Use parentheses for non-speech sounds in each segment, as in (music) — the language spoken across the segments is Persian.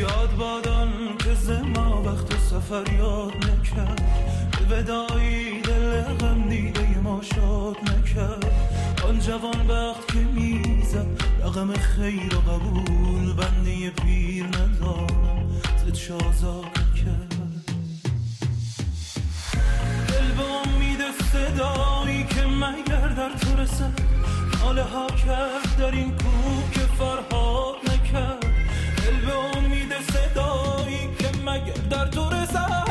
یاد بادان که زما وقت سفر یاد نکرد. ودایی دل غم دیده ما شاد نکرد. آن جوان وقت که می‌زد رقم خیر و قبول بنده پیر ندارم. زد شازاد کرد. دل به امید صدایی که مگر در تو رسد. ها کرد در این کوه که فرهاد نکرد. دل به امید صدایی که مگر در تو رسد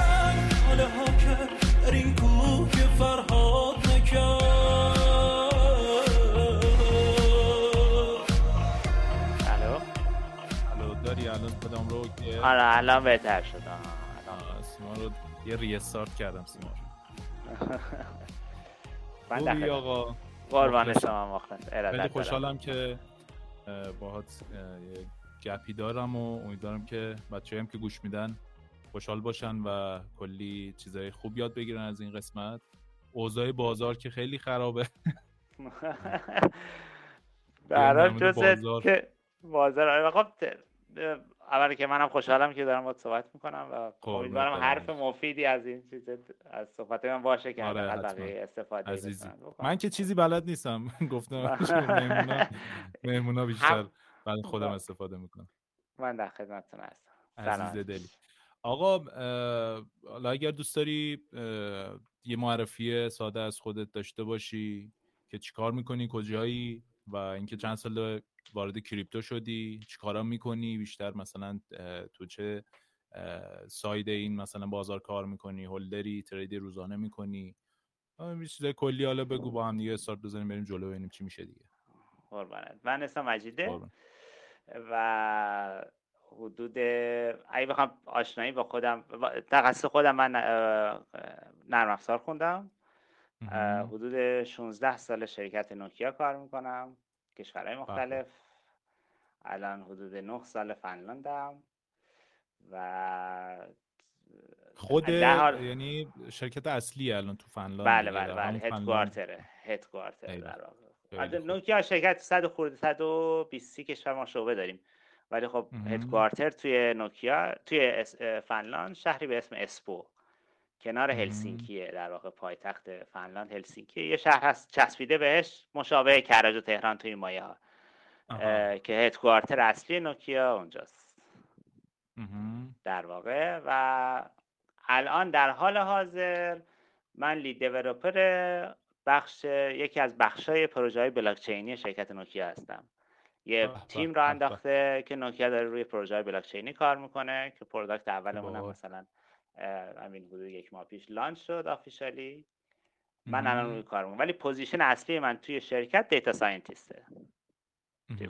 ناله ها کرد در این کوه که فرهاد نکرد. الو؟ الو داری الان کدام رو که؟ آره الان بهتر شد. الان. سیما رو یه ریستارت کردم سیما رو. من خوبی داخل. آقا. قربان. شما مخلص خیلی. خوشحالم که اه، باهات اه، یه گپی دارم و امیدوارم که بچه هم که گوش میدن خوشحال باشن و کلی چیزای خوب یاد بگیرن از این قسمت اوضاع بازار که خیلی خرابه (laughs) برای بازار. که بازار آره خب اولی که منم خوشحالم که دارم باهات صحبت می‌کنم و امیدوارم. حرف مفیدی از این چیز از صحبت من باشه که آره، استفاده عزیزی. من که چیزی بلد نیستم. (laughs) گفتم (laughs) مهمونا بیشتر بعد خودم استفاده می‌کنم. من در خدمتتون هستم. عزیز. دلی. آقا حالا اگر دوست داری یه معرفی ساده از خودت داشته باشی که چیکار می‌کنی کجایی و اینکه چند سال وارد کریپتو شدی؟ چیکارا می‌کنی؟ بیشتر مثلا تو چه ساید این مثلا بازار کار می‌کنی؟ هولدری ترید روزانه می‌کنی؟ چیز کلی حالا بگو با هم دیگه استارت بزنیم بریم جلو ببینیم چی میشه دیگه. قربانت. من اسمم مجیده. و حدود اگه بخوام آشنایی با خودم تخصص خودم من نرم افزار خوندم. حدود 16 سال شرکت نوکیا کار می‌کنم. کشورهای مختلف الان حدود 9 سال فنلاندم و خود حال- یعنی شرکت اصلی الان تو فنلاند بله بله بله. هدکوارتره هدکوارتر ایوه. در واقع خوب. نوکیا شرکت 100 خورده 120 کشور ما شعبه داریم ولی خب. هدکوارتر توی نوکیا توی فنلاند شهری به اسم اسپو کنار. هلسینکیه در واقع پایتخت فنلاند هلسینکی یه شهر هست چسبیده بهش مشابه کرج و تهران توی مایه ها که هدکوارتر اصلی نوکیا اونجاست. در واقع و الان در حال حاضر من lead developer بخش یکی از بخشای پروژه های بلاکچینی شرکت نوکیا هستم یه به، تیم را. انداخته که نوکیا داره روی پروژه های بلاکچینی کار می‌کنه که product اولمون هم. مثلا همین حدود یک ماه پیش launch شد officially من الان. روی کار می‌کنم ولی position اصلی من توی شرکت data scientist ه.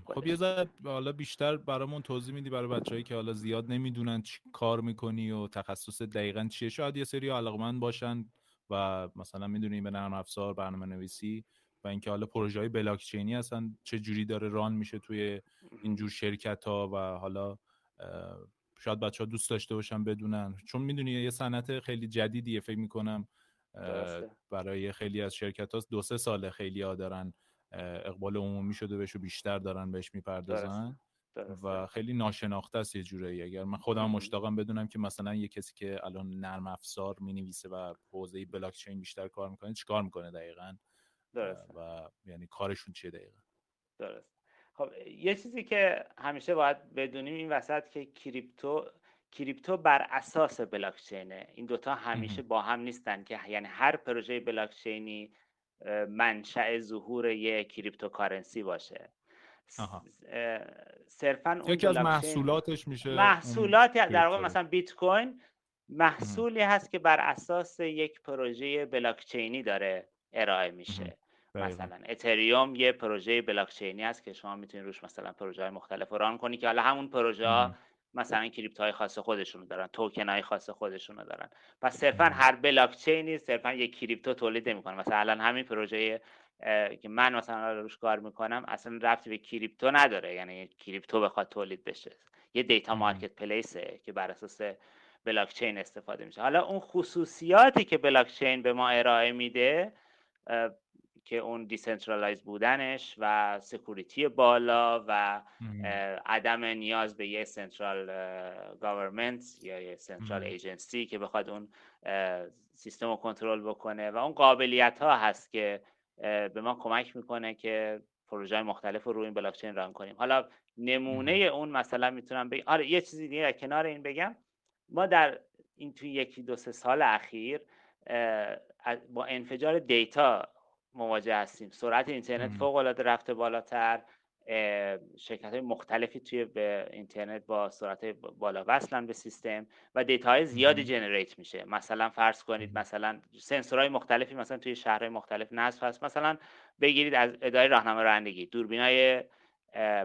خب. یه ذره حالا بیشتر برامون توضیح میدی برای بچههایی که حالا زیاد نمی‌دونن چی کار می‌کنی و تخصص دقیقا چیه شاید یه سری علاقمند باشن و مثلا می‌دونی به نرم افزار برنامه نویسی و اینکه حالا پروژه های بلاکچینی هستن چه جوری داره ران میشه توی اینجور شرکت ها و حالا شاید بچه ها دوست داشته باشن بدونن چون می‌دونی یه صنعت خیلی جدیدیه فکر می‌کنم درسته. برای خیلی از شرکت ها دو سه ساله خیلی ها دارن اقبال عمومی شده بهش و بیشتر دارن بهش می‌پردازن درسته. و خیلی ناشناخته است یه جورایی اگر من خودم. مشتاقم بدونم که مثلا یه کسی که الان نرم افزار می‌نویسه و حوزه بلاکچین بیشتر کار می‌کنه چیکار می‌کنه دقیقا درسته. و یعنی کارشون چیه دقیقا درست خب یه چیزی که همیشه باید بدونیم این وسط که کریپتو کریپتو بر اساس بلاکچینه این دوتا همیشه. با هم نیستن که یعنی هر پروژه بلاکچینی منشأ ظهور یک cryptocurrency باشه آها. صرفا اون یکی از محصولاتش میشه محصولات در واقع. مثلا بیت کوین محصولی هست که بر اساس یک پروژه بلاکچینی داره ارائه میشه. مثلا. اتریوم یه پروژه بلاکچینی هست که شما می‌تونید روش مثلا پروژه های مختلف run کنی که حالا همون پروژه ها. مثلا crypto های خاص خودشونو دارن توکن های خاص خودشونو دارن. پس صرفا. هر بلاکچینی صرفا یک crypto تولید نمی‌کنه. مثلا الان همین پروژه که من مثلا روش کار می‌کنم اصلا ربطی به crypto نداره. یعنی crypto بخواد تولید بشه. یه data. marketplace ه که بر اساس بلاکچین استفاده میشه. حالا اون خصوصیاتی که بلاکچین به ما ارائه میده که اون decentralize بودنش و security بالا و عدم نیاز به یه central government یا یه central agency که بخواد اون سیستم رو کنترل بکنه و اون قابلیت ها هست که به ما کمک می‌کنه که پروژه مختلف رو روی این بلاکچین run کنیم. حالا نمونه اون مثلا می‌تونم بگم. آره یه چیزی دیگه در کنار این بگم. ما در این توی یکی دو سه سال اخیر با انفجار data مواجه هستیم. سرعت اینترنت فوق العاده رفته بالاتر. شرکت های مختلفی توی به اینترنت با سرعت بالا وصلن به سیستم و data های زیادی generate میشه. مثلا فرض کنید مثلا سنسورهای مختلفی مثلا توی شهرهای مختلف نصب هست. مثلا بگیرید از اداره راهنمای رانندگی. دوربینای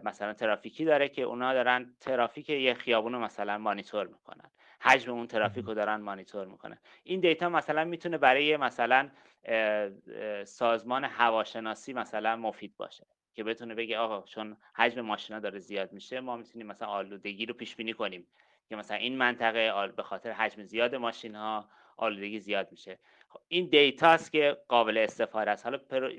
مثلا ترافیکی داره که اونا دارن ترافیک یه خیابون رو مثلا مانیتور می‌کنن. حجم اون ترافیک رو دارن مانیتور می‌کنن. این data مثلا می‌تونه برای مثلا سازمان هواشناسی مثلا مفید باشه که بتونه بگه آقا چون حجم ماشینا داره زیاد میشه ما می‌تونیم مثلا آلودگی رو پیش بینی کنیم که مثلا این منطقه به خاطر حجم زیاد ماشین ها آلودگی زیاد میشه. خب این دیتاست که قابل استفاده است. حالا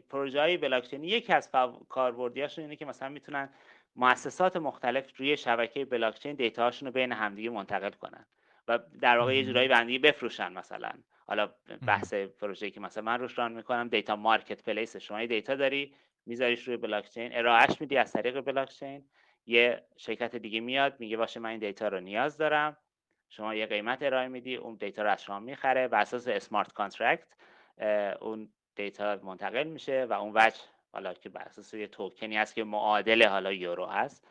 پروژه های بلاکچین یکی از کاربردیاشون اینه که مثلا می‌تونن مؤسسات مختلف روی شبکه بلاکچین دیتاهاشون رو بین همدیگه منتقل کنن و در واقع یه جورایی بندی بفروشن مثلا. حالا بحث پروژه‌ای که مثلا من روش run می‌کنم data marketplace شما یه data داری میذاریش روی بلاکچین ارائهش میدی از طریق بلاکچین یه شرکت دیگه میاد میگه باشه من این data رو نیاز دارم. شما یه قیمت ارائه میدی اون data رو از شما می‌خره بر اساس smart contract اون data منتقل میشه و اون وجه حالا که بر اساس یه توکنی هست که معادل حالا یورو هست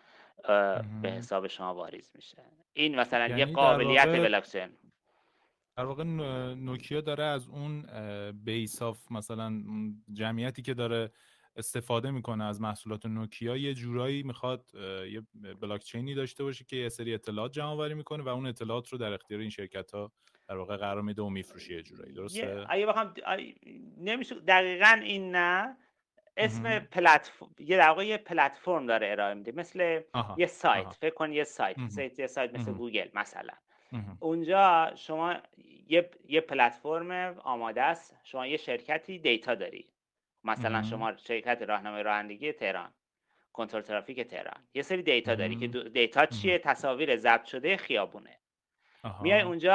به حساب شما واریز میشه. این مثلا یه یعنی قابلیت بلاکچین. در واقع نوکیا داره از اون بیس آف مثلا جمعیتی که داره استفاده می‌کنه از محصولات نوکیا یه جورایی می‌خواد یه بلاکچینی داشته باشه که یه سری اطلاعات جمع آوری می‌کنه و اون اطلاعات رو در اختیار این شرکت ها در واقع قرار میده و میفروشه یه جورایی. درسته؟ اگه بخوام نمیشه دقیقا این نه. اسم پلتفرم یه در واقع یه پلتفرم داره ارائه میده. مثل یه سایت. فکر کن یه سایت. سایت یه سایت مثل گوگل مثلا. اونجا شما یه یه پلتفرم آماده است. شما یه شرکتی data داری. مثلا شما شرکت راهنمای رانندگی تهران کنترل ترافیک تهران. یه سری data داری که data چیه؟ تصاویر ضبط شده خیابونه. میای اونجا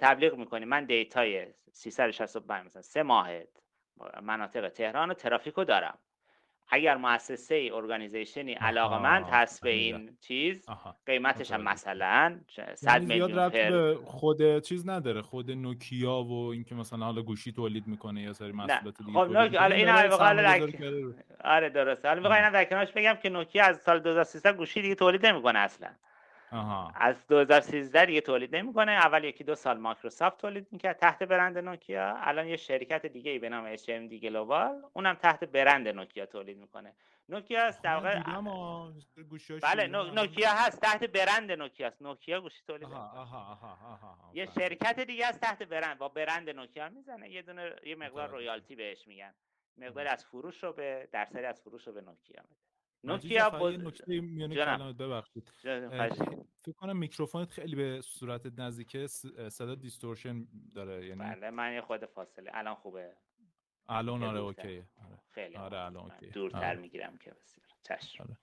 تبلیغ می‌کنی. من data ی 365 مثلا سه ماه مناطق تهران و ترافیک رو دارم. اگر مؤسسه organization ی علاقمند هست به این چیز قیمتش هم مثلا 100 یعنی میلیون پر خود چیز نداره خود نوکیا و اینکه مثلا حالا گوشی تولید می‌کنه یا سری محصولات دیگه خب نوکیا حالا این آره درسته. حالا می‌خوام در کنارش بگم که نوکیا از سال 2013 گوشی دیگه تولید نمی‌کنه اصلا. آها. از 2013 دیگه تولید نمی‌کنه. اول یکی دو سال مایکروسافت تولید می‌کرد. تحت برند نوکیا. الان یه شرکت دیگه ای به نام HMD Global اونم تحت برند نوکیا تولید می‌کنه. نوکیا است در واقع بله نوکیا هست. تحت برند نوکیا است نوکیا گوشی تولید یه شرکت دیگه است تحت برند. با برند نوکیا می‌زنه. یه دونه یه مقدار رویالتی بهش میگن. مقدار از فروش رو به درصدی از فروش رو به نوکیا میده. نوکیا با نکته میونه کلمات ببخشید. فکر کنم میکروفونت خیلی به صورت نزدیکه صدا دیستورشن داره یعنی بله من یه خود فاصله. الان خوبه؟ الان آره okay. آره. خیلی آره الان okay. دورتر آره. می‌گیرم که بسیار. چشم. آره.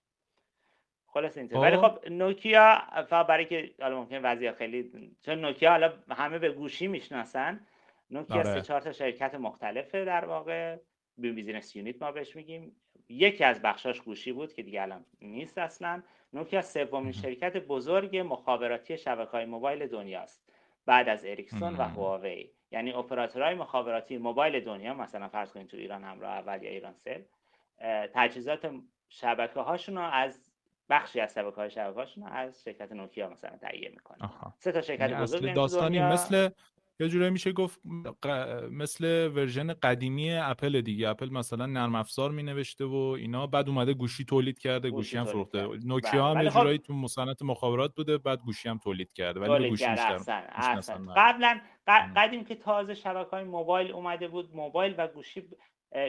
خلاص اینطور ولی خب نوکیا فقط برای که حالا ممکن وضعیت خیلی چون نوکیا حالا همه به گوشی می‌شناسن نوکیا آره. سه چهار تا شرکت مختلفه در واقع. business unit ما بهش میگیم. یکی از بخشاش گوشی بود که دیگه الان نیست اصلا. نوکیا سومین شرکت بزرگ مخابراتی شبکه های موبایل دنیاست. بعد از اریکسون و هواوی. یعنی اپراتورهای مخابراتی موبایل دنیا مثلا فرض کنید تو ایران همراه اول یا ایرانسل تجهیزات شبکه هاشون رو از بخشی از شبکه های شبکه هاشون از شرکت نوکیا مثلا تهیه می‌کنه سه تا شرکت یعنی بزرگ داستانی مثل یه جوری میشه گفت مثل version قدیمی اپل دیگه. اپل مثلا نرم افزار می نوشته و اینا. بعد اومده گوشی تولید کرده. گوشی, هم فروخته. نوکیا هم یه خب جورایی تو صنعت مخابرات بوده. بعد گوشی هم تولید کرده. ولی گوشی قبلا قدیم که تازه شبکه های موبایل اومده بود موبایل و گوشی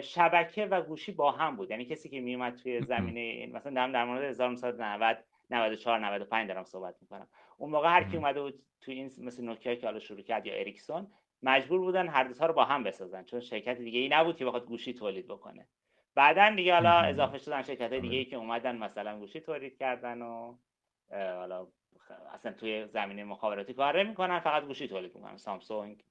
شبکه و گوشی با هم بود. یعنی کسی که میومد توی زمینه مثلا دارم در مورد 1990 94 95 دارم صحبت می‌کنم. اون موقع هر کی اومده بود تو این مثل نوکیا که حالا شروع کرد یا اریکسون مجبور بودن هر دوتا رو با هم بسازن چون شرکت دیگه ای نبود که بخواد گوشی تولید بکنه. بعدا دیگه حالا اضافه شدن شرکت دیگه ای که اومدن مثلا گوشی تولید کردن و حالا اصلا توی زمینه مخابراتی کار می‌کنن فقط گوشی تولید می‌کنن. سامسونگ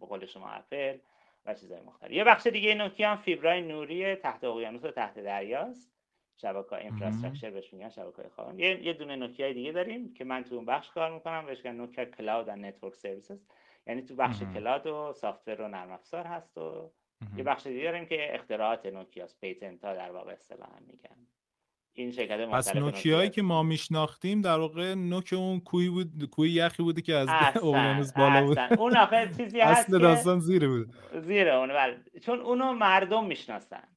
به قول شما اپل و چیزهای مختلف. یه بخش دیگه نوکیا هم فیبرای نوری تحت اقیانوس و تحت دریاست. شبکه infrastructure بهش میگن شبکه خواهم یه یه دونه نوکیا دیگه داریم که من تو اون بخش کار می‌کنم بهش میگن نوکیا Cloud and Network Services یعنی تو بخش cloud و software و نرم افزار هست و یه بخش دیگه داریم که اختراعات نوکیاس patent ها در واقع اصطلاحا میگن. این شرکت پس نوکیایی که ما میشناختیم در واقع نوک اون کوی بود کوی یخی بودی که از اقیانوس بالا بود. اون آخه چیزی (laughs) هست اصل داستان زیر بود. زیر اون بله. چون اونو مردم می‌شناسن.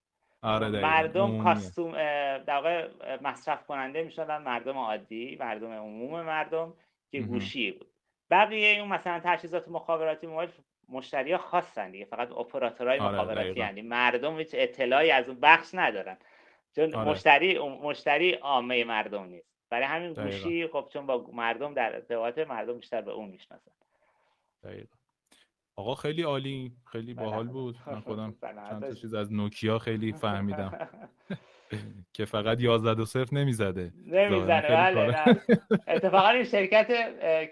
آره مردم کاستوم در واقع مصرف کننده می‌شدن مردم عادی مردم عموم مردم که گوشی بود. بقیه اون مثلا تجهیزات مخابراتی موبایل مشتری خاصن دیگه فقط اپراتورهای آره مخابراتی یعنی مردم هیچ اطلاعی از اون بخش ندارن. چون آره. مشتری مشتری عامه مردم نیست. برای همین گوشی خب چون با مردم در ارتباط مردم بیشتر به اون می‌شناسن. آقا خیلی عالی خیلی باحال بود. (laughs) من خودم چند تا چیز از نوکیا خیلی فهمیدم. (laughs) که فقط 11 دو صفر نمی‌زده. نمی‌زنه بله (laughs) اتفاقا این شرکت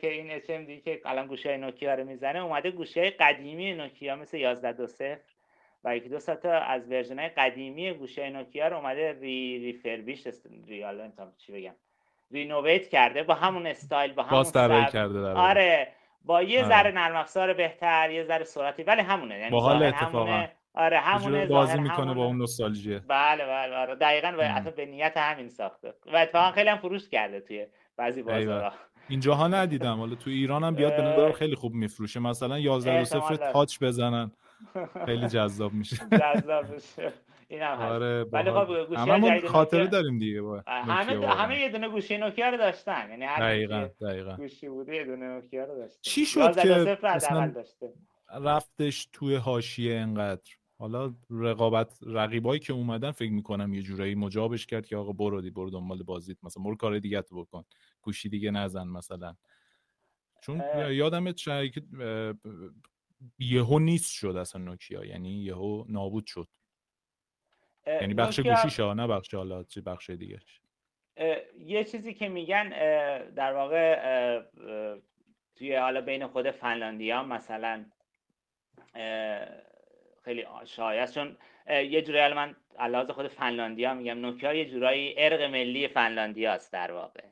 که این اچ که الان گوشی های نوکیا رو می‌زنه اومده گوشی های قدیمی نوکیا مثل 11 دو صفر و یکی دو تا از version های قدیمی گوشی های نوکیا رو اومده re refurbish ریال چی بگم. renovate کرده با همون استایل با همون باز کرده آره. با یه آره. ذره نرم افزار بهتر یه ذره سرعتی. ولی همونه یعنی باحال اتفاقا. آره همونه بازی می‌کنه با اون نوستالژی. بله بله آره. دقیقاً به به نیت همین ساخته. و اتفاقا خیلی هم فروش کرده توی بعضی بازارها اینجاها ندیدم. حالا تو ایران هم بیاد به نظر خیلی خوب میفروشه. مثلا 11 0 touch بزنن. خیلی جذاب میشه. (laughs) جذاب میشه. این هم آره ولی خب گوشی خاطره داریم دیگه با همه همه یه دونه گوشی نوکیا رو داشتن. یعنی هر دقیقاً دقیقاً. گوشی بوده یه دونه نوکیا رو داشت چی شد که رفتش توی حاشیه انقدر حالا رقابت رقیبایی که اومدن فکر می‌کنم یه جورایی مجابش کرد که آقا برو دی برو دنبال بازیت. مثلا برو کار دیگه تو بکن. گوشی دیگه نزن مثلا. چون یادم شریک یهو نیست شد اصلا نوکیا. یعنی یهو نابود شد. یعنی بخش گوشیش نه بخش حالا چه بخش دیگه یه چیزی که میگن در واقع توی حالا بین خود فنلاندیا مثلا خیلی شایع چون یه جورایی من علاوه خود فنلاندیا میگم نوکیا یه جورایی ارق ملی فنلاندیا است در واقع.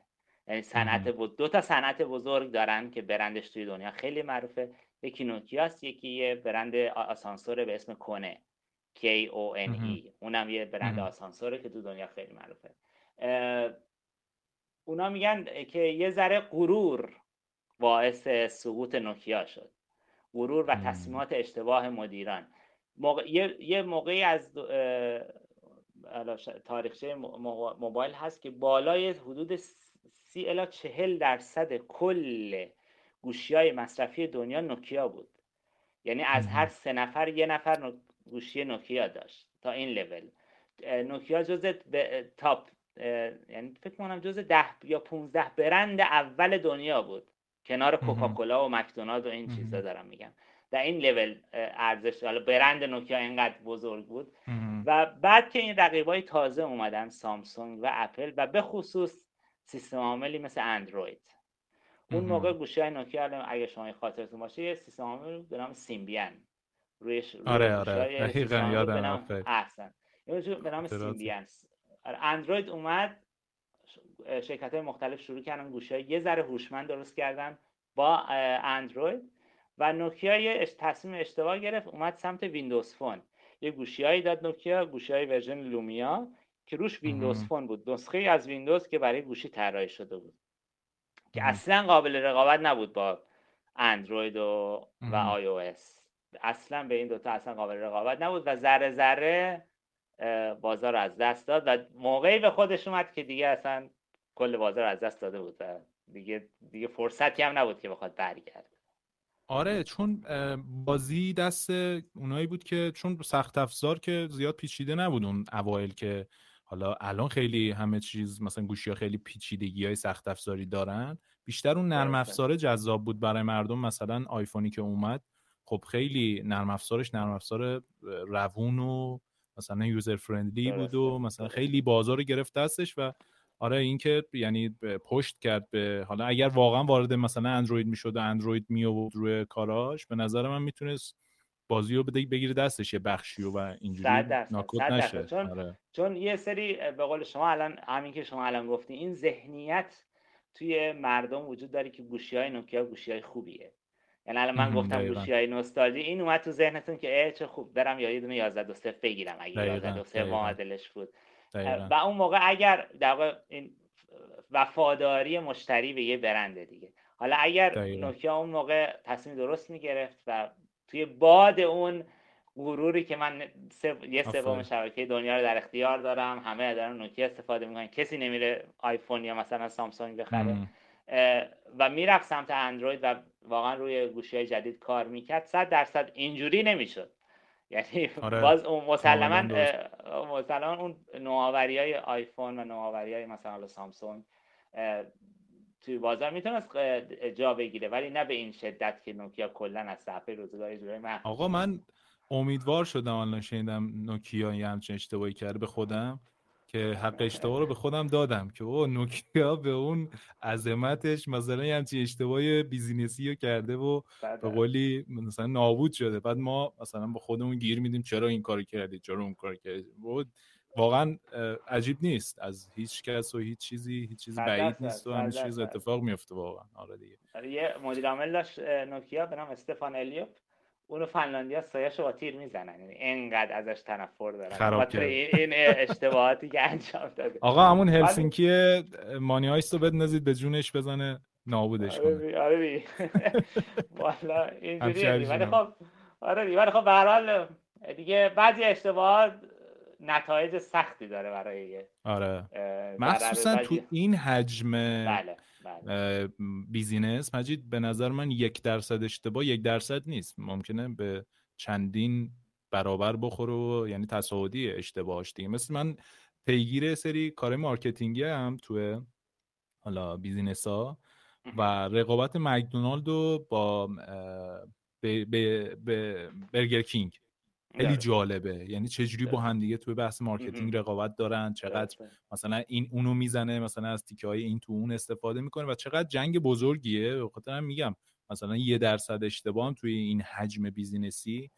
یعنی صنعت بود دو تا صنعت بزرگ دارن که برندش توی دنیا خیلی معروفه. یکی نوکیاست یکی یه برند آسانسور به اسم کنه K O N E. اونم یه برند آسانسوره که تو دنیا خیلی معروفه. اونا میگن که یه ذره غرور باعث سقوط نوکیا شد. غرور و تصمیمات اشتباه مدیران. موقع... یه... موقعی از تاریخچه موبایل هست که بالای حدود سی الا چهل درصد کل گوشی های مصرفی دنیا نوکیا بود. یعنی از هر سه نفر یه نفر گوشی نوکیا داشت تا این لول نوکیا جز تاپ یعنی فکر کنم جز ده یا 15 برند اول دنیا بود. کنار کوکاکولا و مکدونالد و این چیزا دارم میگم. در این لول ارزش حالا برند نوکیا اینقدر بزرگ بود. و بعد که این رقیبای تازه اومدن سامسونگ و اپل و به خصوص سیستم عاملی مثل اندروید. اون موقع گوشی های نوکیا اگه شما خاطرتون باشه یه سیستم عامل به نام سیمبیان روی, آره آره. دقیقا یادم احسن. به نام سیمبیان آره، اندروید اومد شرکت های مختلف شروع کردن گوشی های یه ذره هوشمند درست کردن با اندروید. و نوکیا یه تصمیم اشتباه گرفت اومد سمت Windows Phone. یه گوشیهایی داد نوکیا گوشی های ورژن لومیا که روش ویندوز فون بود. نسخه از ویندوز که برای گوشی طراحی شده بود. که اصلا قابل رقابت نبود با اندروید و, و آی او اس. اصلا به این دوتا اصلا قابل رقابت نبود و ذره ذره بازار از دست داد و موقعی به خودش اومد که دیگه اصلا کل بازار از دست داده بود و دیگه دیگه فرصتی هم نبود که بخواد برگرده. آره چون بازی دست اونایی بود که چون سخت افزار که زیاد پیچیده نبود اون اوایل که حالا الان خیلی همه چیز مثلا گوشی ها خیلی پیچیدگی های سخت افزاری دارن. بیشتر اون نرم افزار جذاب بود برای مردم مثلا آیفونی که اومد. خب خیلی نرم افزارش نرم افزار روون و مثلا یوزر فرندلی بود و مثلا خیلی بازار گرفت دستش و آره این که یعنی پشت کرد به حالا اگر واقعا وارد مثلا اندروید می‌شد و اندروید می آورد روی کاراش به نظر من می‌تونست بازی رو بگیره دستش یه بخشی و اینجوری ناکوت نشه. چون, آره. چون یه سری به قول شما الان همین که شما الان گفتی این ذهنیت توی مردم وجود داره که گوشی های نوکیا گوشی های خوبیه. یعنی الان من گفتم گوشی های نوستالژی. این اومد تو ذهنتون که چه خوب برم یا یه دونه 11 دو بگیرم اگه 11 دو 3 معادلش بود. و اون موقع اگر در این وفاداری مشتری به یه برنده دیگه. حالا اگر نوکیا اون موقع تصمیم درست می‌گرفت و توی باد اون غروری که من یه سوم شبکه دنیا رو در اختیار دارم همه دارن نوکیا استفاده می‌کنن کسی نمیره آیفون یا مثلا سامسونگ بخره. و می‌رفت سمت اندروید و واقعا روی گوشی های جدید کار می‌کرد. صد درصد اینجوری نمی‌شد. یعنی آره. باز اون مسلما مسلما اون نوآوری های آیفون و نوآوری های مثلا سامسونگ توی بازار می‌تونست جا بگیره. ولی نه به این شدت که نوکیا کلا از صفحه روزگار جوری من آقا من امیدوار شدم الان شنیدم نوکیا یه همچین اشتباهی کرده به خودم. که حق اشتباه رو به خودم دادم که او نوکیا به اون عظمتش مثلا یه همچین اشتباه بیزینسی رو کرده و به بله. قولی مثلا نابود شده. بعد ما مثلا با خودمون گیر میدیم. چرا این کار کردی؟ چرا اون کار کردی؟ واقعا عجیب نیست. از هیچ کس و هیچ چیزی هیچ چیز بعید نیست و همه چیز اتفاق میفته واقعا. آره دیگه. آره، یه مدیر عامل داشت نوکیا به نام استفان الیوپ اونو فنلاندیا سایه‌شو با تیر می‌زنن. یعنی انقدر ازش تنفر دارن. خراب این اشتباهاتی که انجام داده. آقا همون هلسینکی مانیایست رو بدنزید به جونش بزنه نابودش کنه. آره, آره (laughs) والا اینجوریه ولی خب آره ولی خب به هر حال دیگه بعضی اشتباهات نتایج سختی داره برای آره. مخصوصا تو این حجم بله. بله. بیزینس. مجید به نظر من یک درصد اشتباه یک درصد نیست. ممکنه به چندین برابر بخوره و یعنی تصاعدی اشتباهش دیگه. مثل من پیگیر سری کار مارکتینگی هم تو حالا بیزینس ها و رقابت مکدونالد با برگر کینگ. خیلی جالبه. یعنی چجوری با هم دیگه توی بحث مارکتینگ رقابت دارن چقدر مثلا این اونو می‌زنه مثلا از تیکه های این تو اون استفاده می‌کنه و چقدر جنگ بزرگیه. به خاطر میگم مثلا یه درصد اشتباه توی این حجم بیزینسی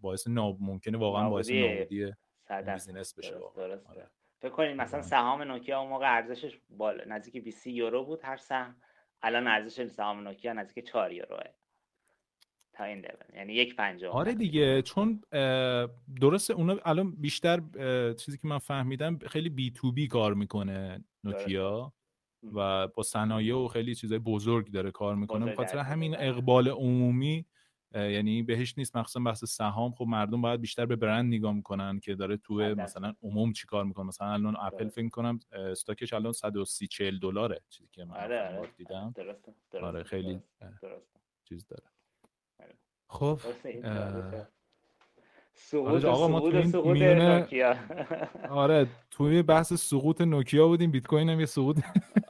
باعث ناب ممکنه واقعا باعث نابودی بیزینس بشه آره. فکر کنید مثلا سهام نوکیا اون موقع ارزشش بالا نزدیک 20 یورو بود هر سهم. الان ارزش سهام نوکیا نزدیک 4 یوروه. تا این یعنی یک پنجم آره دیگه چون درسته اونا الان بیشتر چیزی که من فهمیدم خیلی بی تو بی کار می‌کنه نوکیا و با صنایع و خیلی چیزای بزرگ داره کار می‌کنه. بخاطر همین اقبال عمومی یعنی بهش نیست مخصوصا بحث سهام. خب مردم باید بیشتر به برند نگاه می‌کنن که داره تو مثلا عموم چیکار می‌کنه. مثلا الان اپل فکر کنم استاکش الان 130 40 دلاره چیزی که من آره, آره. دیدم. درسته. درسته. آره خیلی درسته. چیز داره. خب سقوط آقا ما تو سقوط میونه... آره توی بحث سقوط نوکیا بودیم بیت کوین هم یه سقوط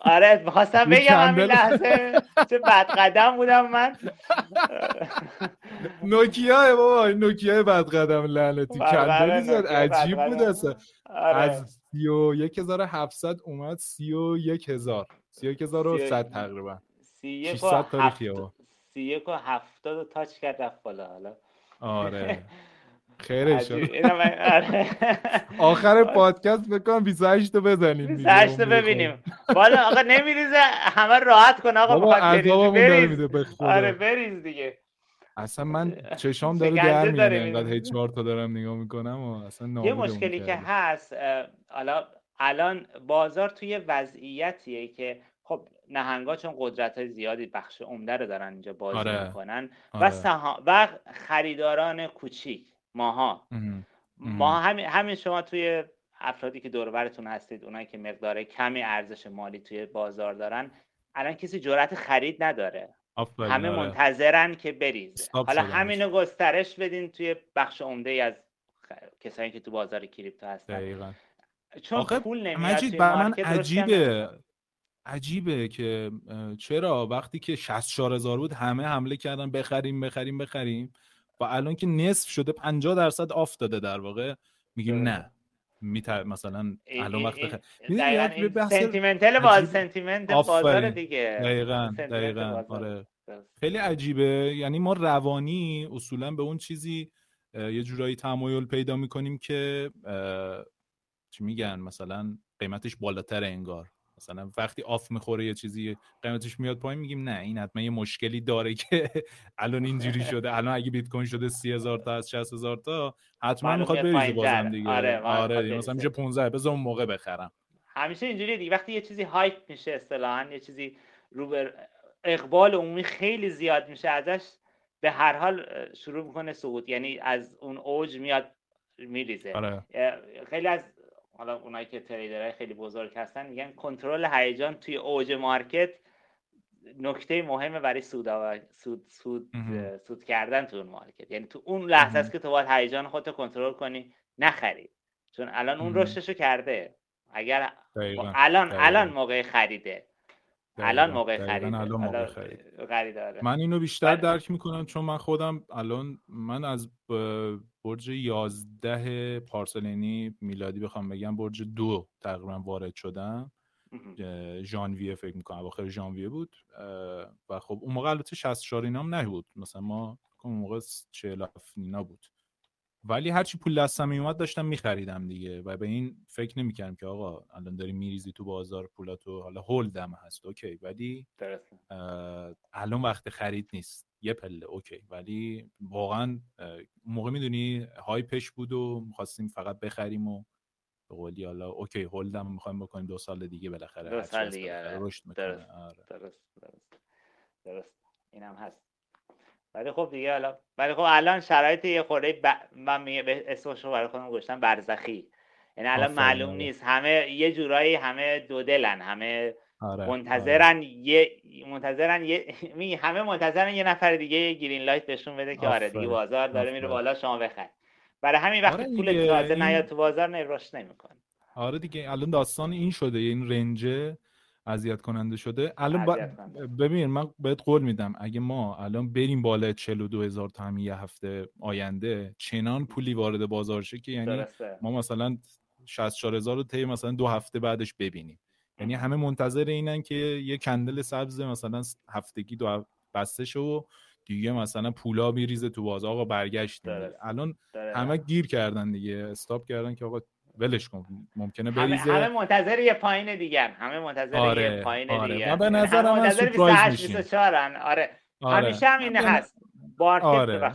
آره می‌خواستم (laughs) بگم همین لحظه. چه بد قدم بودم من. (laughs) نوکیا بابا نوکیا بد قدم لعنتی. کندری زد عجیب بود اصلا. آره. از سی و یک هزار هفتصد اومد سی و یک هزار. سی و یک هزار و صد تقریبا. سی یک و تاریخیه سی یک و هفتاد تاچ کرد رفت بالا. حالا آره. (laughs) خیره شد آخر (laughs) پادکست بکنم 28 تا بزنیم 28 تا ببینیم. بالا آقا نمیریزه همه راحت کن آقا بخواد بریز. آره بریز دیگه. اصلا من چشام داره در میاد اینقدر هی چهار تا دارم نگاه می‌کنم و اصلا یه مشکلی که هست حالا الان بازار توی وضعیتیه که خب نهنگا چون قدرت های زیادی بخش عمده رو دارن اینجا بازی آره. می‌کنن و, آره. و خریداران کوچیک ماها. ما همین همین شما توی افرادی که دوربرتون هستید اونایی که مقدار کمی ارزش مالی توی بازار دارن الان کسی جرأت خرید نداره. همه آره. منتظرن که بریز حالا همینو گسترش بدین توی بخش عمده ای از کسایی که تو بازار کریپتو هستن. چون پول نمیاد من عجیبه. عجیبه که چرا؟ وقتی که 64 هزار بود همه حمله کردن بخریم بخریم بخریم. و الان که نصف شده 50 درصد off داده در واقع. میگیم نه. میتر مثلا الان وقت بخیر sentimental باز sentiment بازار دیگه. دقیقاً دقیقاً. آره. خیلی عجیبه. یعنی ما روانی اصولا به اون چیزی یه جورایی تمایل پیدا می‌کنیم که چی میگن؟ مثلا قیمتش بالاتر انگار. مثلا وقتی off می‌خوره یه چیزی قیمتش میاد پایین میگیم نه این حتما یه مشکلی داره که (laughs) الان اینجوری (laughs) شده. الان اگه بیت کوین شده سی هزار تا از 60 هزار تا حتما می‌خواد بریزه بازم دیگه. آره, آره مثلا میشه 15 بذار اون موقع بخرم. همیشه اینجوری دیگه. وقتی یه چیزی hype میشه اصطلاحا یه چیزی رو اقبال عمومی خیلی زیاد میشه ازش به هر حال شروع می‌کنه سقوط یعنی از اون اوج میاد میریزه. آره. خیلی از حالا اونایی که تریدرهای خیلی بزرگ هستن میگن کنترل هیجان توی اوج مارکت نکته مهمه برای سود سود سود, سود کردن تو اون مارکت. یعنی تو اون لحظه است که تو باید هیجان خودتو کنترل کنی نخرید چون الان اون رشدشو کرده. اگر الان الان موقع خریده. الان موقع خرید الان موقع خرید. آره. من اینو بیشتر درک می‌کنم چون من خودم الان من از برج 11 پارسلینی میلادی بخوام بگم برج دو تقریبا وارد شدم. ژانویه فکر می‌کنم اواخر ژانویه بود. و خب اون موقع البته 64 اینام نبود. مثلا ما اون موقع 40 اینا بود. ولی هرچی پول دستم میومد داشتم میخریدم دیگه. و به این فکر نمی‌کردم که آقا الان داری میریزی تو بازار پولاتو حالا هولدم هست. اوکی ولی الان وقت خرید نیست. یه پله okay ولی واقعا موقع می‌دونی hype ش بود و می‌خواستیم فقط بخریم و به قولی حالا okay hold م می‌خوایم بکنیم دو سال دیگه بالاخره دو سال دیگه آره. رشد درست. آره. درست درست درست اینم هست ولی خب دیگه حالا ولی خب الان شرایط یه خورده ب... من به اسمش رو برای خودم گذاشتم برزخی یعنی الان معلوم آره. نیست همه یه جورایی همه دو دلن همه آره. منتظرن آره. یه منتظرن یه (laughs) همه منتظرن یه نفر دیگه یه گرین لایت بهشون بده که آره دیگه بازار داره میره بالا شما بخر برای همین وقتی آره پول تازه این... نیاد تو بازار نه رشد نمی‌کنه. آره دیگه الان داستان این شده این رنجه اذیت کننده شده. الان با... ببین من بهت قول میدم اگه ما الان بریم بالا 42 هزار تا همین یه هفته آینده چنان پولی وارد بازار شه که یعنی ما مثلا 64 هزار رو طی مثلا دو هفته بعدش ببینیم. یعنی همه منتظر اینن که یه کندل سبز مثلا هفتگی دو بسته شه و دیگه مثلا پولا میریزه تو بازار. آقا برگشت الان همه گیر کردن دیگه. استاپ کردن که آقا ولش کن. ممکنه بریزه. همه, منتظر یه پایین دیگه همه منتظر آره، یه پایین آره. دیگه من به نظر من سورپرایز میشیم. آره. آره. همیشه هم اینه هست. market آره.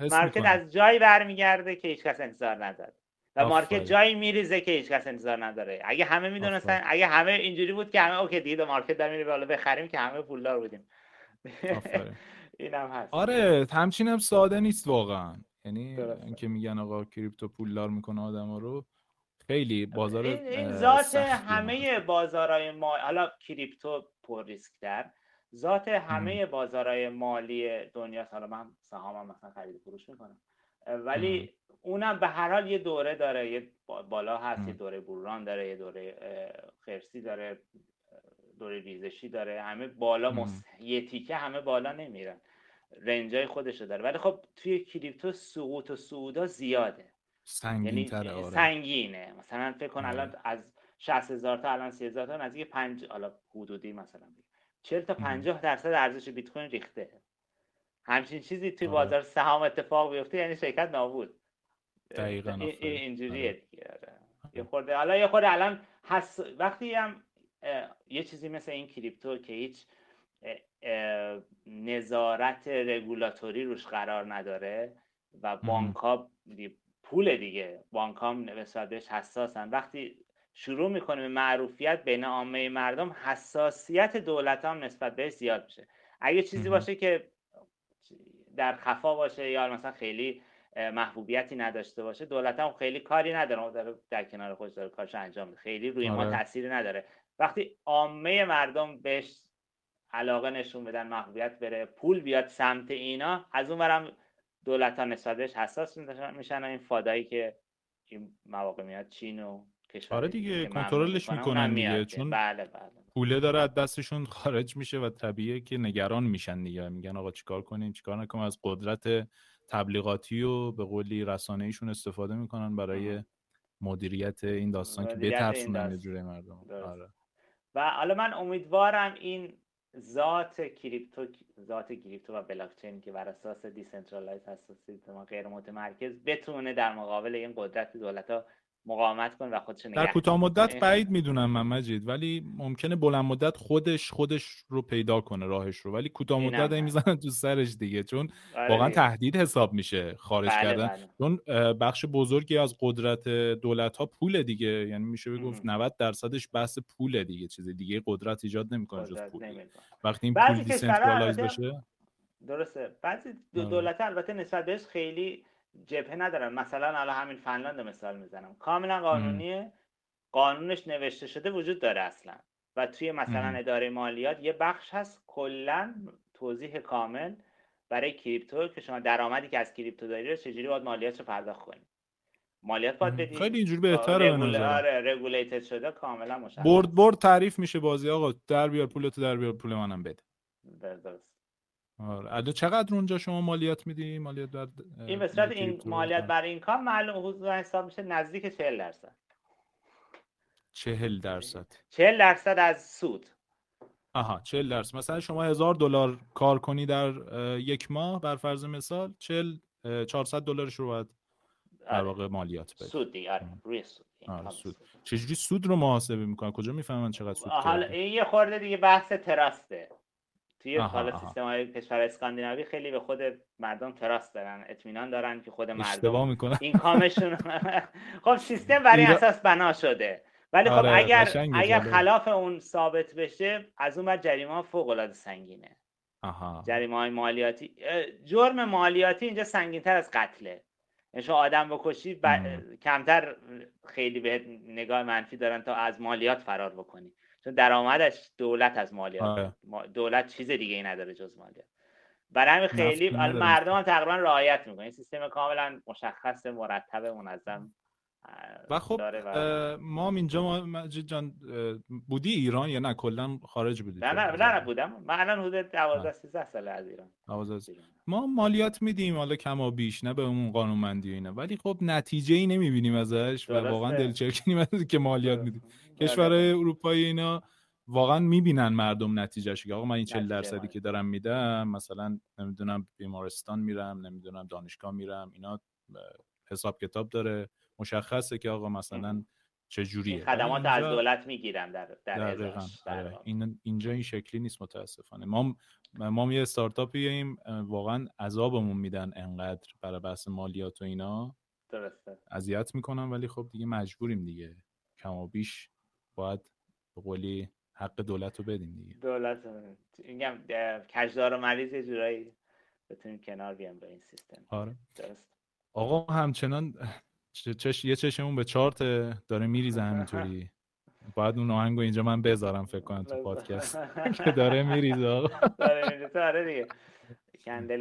market از جایی برمیگرده که هیچ کس انتظار نداره. و market جایی میریزه که هیچ کس انتظار نداره. اگه همه می‌دونستن اگه همه اینجوری بود که همه okay دیگه market داره میره بالا بخریم که همه پولدار بودیم. (laughs) اینم هست. آره همچین هم ساده نیست واقعا. یعنی اینکه میگن آقا کریپتو پولدار می‌کنه آدم رو خیلی بازار این, ذات همه بازارهای ما حالا کریپتو پر ریسک در ذات همه بازارهای مالی دنیا حالا من سهامم مثلا خرید فروش می‌کنم. ولی اونم به هر حال یه دوره داره یه بالا هست یه دوره بوران داره یه دوره خرسی داره دوره ریزشی داره. همه بالا مس... یه تیکه همه بالا نمیرن. رنجای خودشو داره. ولی خب توی کریپتو سقوط و صعودا زیاده. سنگین یعنی تره آره. سنگینه. مثلا فکر کن الان از 60 هزار تا الان 30 هزار تا نزدیک 5 حالا حدودی مثلا 40 تا 50 درصد ارزش بیت کوین ریخته. همچین چیزی توی آره. بازار سهام اتفاق بیفته یعنی شرکت نابود. دقیقاً اینجوریه آره. دیگه یه خورده. حالا یه خورده الان حس... وقتی هم یه چیزی مثل این کریپتو که هیچ نظارت رگولاتوری روش قرار نداره و بانک ها پول دیگه. بانک ها نسبت بهش حساسن. وقتی شروع می‌کنه معروفیت بین عامه مردم حساسیت دولت هم نسبت بهش زیاد میشه. اگه چیزی باشه که در خفا باشه یا مثلا خیلی محبوبیتی نداشته باشه دولت هم خیلی کاری نداره. داره در کنار خودش داره کارش انجام میده. خیلی روی ما آره. تاثیری نداره. وقتی عامه مردم بهش علاقه نشون بدن محبوبیت بره پول بیاد سمت اینا از اون برم دولت ها نسبت بهش حساس میشن این فادایی که این مواقع میاد چین و کشور آره دیگه کنترلش می‌کنن دیگه. چون بله بله. پوله داره از دستشون خارج میشه و طبیعیه که نگران میشن دیگه. میگن آقا چیکار کنیم؟ چیکار نکنیم؟ از قدرت تبلیغاتی و به قولی رسانه ایشون استفاده می‌کنن برای مدیریت این داستان که بترسونن جوری مردم. آره. و حالا من امیدوارم این ذات کریپتو ذات کریپتو و بلاکچین که بر اساس decentralize هست سیستم غیر متمرکز بتونه در مقابل این قدرت دولت ها مقاومت کنه و خودش در کوتاه مدت بعید می‌دونم من مجید ولی ممکنه بلند مدت خودش خودش رو پیدا کنه راهش رو. ولی کوتاه مدت می‌زنن تو سرش دیگه چون آره واقعا تهدید حساب میشه خارج بله کردن. بله. چون بخش بزرگی از قدرت دولت ها پول دیگه. یعنی میشه بگفت 90 درصدش بحث پول دیگه چیز دیگه قدرت ایجاد نمی‌کنه جز پول. وقتی این پول decentralize بشه؟ درسته. بعضی آره. دولت البته نسبت بهش خیلی جبهه ندارن. مثلا الان همین فنلاند مثال می‌زنم. کاملا قانونیه. قانونش نوشته شده وجود داره اصلا. و توی مثلا اداره مالیات یه بخش هست کلا توضیح کامل برای کریپتو که شما درآمدی که از کریپتو داری رو چجوری باید مالیات رو پرداخت کنی. مالیات باید بدی. خیلی اینجوری بهتره به نظر آره شده کاملا مشخص. برد برد تعریف میشه بازی. آقا در بیار پولتو در بیار پول منم بده. درست آره. چقدر اونجا شما مالیات میدی؟ مالیات در این به این مالیات برای این کار معلوم حدود حساب میشه نزدیک 40 درصد. 40 درصد. 40 درصد از سود. آها 40 درصد. مثلا شما هزار دلار کار کنی در یک ماه بر فرض مثال 40 400 دلارش رو باید در آره. واقع مالیات بدی. سود دیگه آره روی سود آره سود. چجوری سود رو محاسبه می‌کنن؟ کجا می‌فهمن چقدر سود حالا این یه خورده دیگه بحث تراسته توی حالا سیستم های کشور اسکاندیناوی خیلی به خود مردم تراست دارن اطمینان دارن که خود مردم می‌کنن. این کامشون خب سیستم برای اساس بنا شده. ولی خب آره، اگر اگر خلاف اون ثابت بشه از اون بعد جریمه فوق العاده سنگینه. جریمه های مالیاتی جرم مالیاتی اینجا سنگین تر از قتله. یعنی شما آدم بکشی ب... کمتر خیلی به نگاه منفی دارن تا از مالیات فرار بکنی. چون درآمدش دولت از مالیات. آره. دولت چیز دیگه ای نداره جز مالیات. برای همین خیلی مردم هم تقریبا رعایت می‌کنن. سیستم کاملا مشخص مرتب منظم و خب ما اینجا ما جان بودی ایران یا نه؟ کلا خارج بودی نه نه نه, بودم. من الان حدود 12 13 ساله از ایران. ما مالیات میدیم حالا کما بیش نه به اون قانونمندی و اینا. ولی خب نتیجه ای نمی‌بینیم ازش و واقعا دلچرکیم که مالیات میدیم. کشورهای اروپایی اینا واقعا می‌بینن مردم نتیجهش که آقا من این 40 درصدی که دارم میدم مثلا نمی‌دونم بیمارستان میرم نمی‌دونم دانشگاه میرم اینا حساب کتاب داره. مشخصه که آقا مثلا چه جوریه خدمات از دولت می‌گیرن در در, در آره. این اینجا این شکلی نیست متاسفانه. ما ما یه استارتاپی ایم واقعا عذابمون میدن انقدر برای بحث مالیات و اینا. درسته. اذیت می‌کنم ولی خب دیگه مجبوریم دیگه. کم و بیش باید به قولی حق دولت رو بدیم دیگه. دولت میگم کجدار و مریض یه جورایی بتونیم کنار بیام به این سیستم. آره. درست. آقا همچنان چش... یه چشمون به چارت داره میریزه همینطوری. باید اون آهنگو اینجا من بذارم فکر کنم تو پادکست. (laughs) که داره میریزه. داره میریزه. آره دیگه.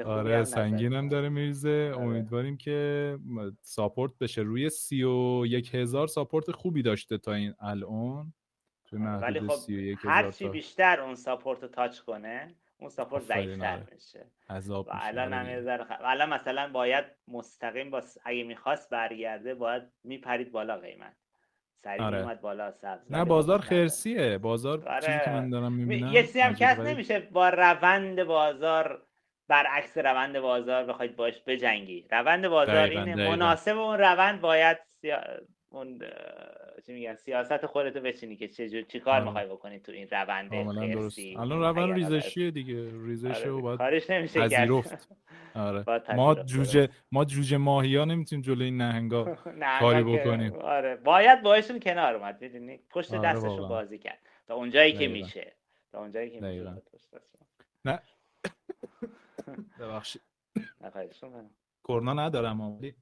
آره سنگین هم داره میریزه. آره. امیدواریم که support بشه. روی سی و یک هزار support خوبی داشته تا این الان. ولی خب هر چی بیشتر اون support رو touch کنه اون support ضعیفتر آره. میشه. و الان هم الان مثلا باید مستقیم با اگه می‌خواست برگرده باید میپرید بالا قیمت. سریع آره. اومد بالا سبز. نه بازار خرسیه. بازار آره. که من دارم می‌بینم یه سی هم کس نمیشه با روند بازار برعکس روند بازار بخواید باش بجنگی. روند بازار اینه مناسب اون روند باید اون چی میگن سیاست خودتو بچینی که چه چی کار می‌خوای بکنی تو این روند خرسی. الان روند ریزشیه دیگه. ریزشه و باید کارش نمیشه پذیرفت. (laughs) آره. ما جوجه ما جوجه ماهی ها نمی‌تونیم جلوی این نهنگا (laughs) کاری بکنیم. آره. باید باهاشون کنار اومد می‌دونی؟ پشت آره دستشون بازی کرد. تا اونجایی که میشه. تا اونجایی که میشه نه. (laughs) ببخشید. کرونا ندارم ولی.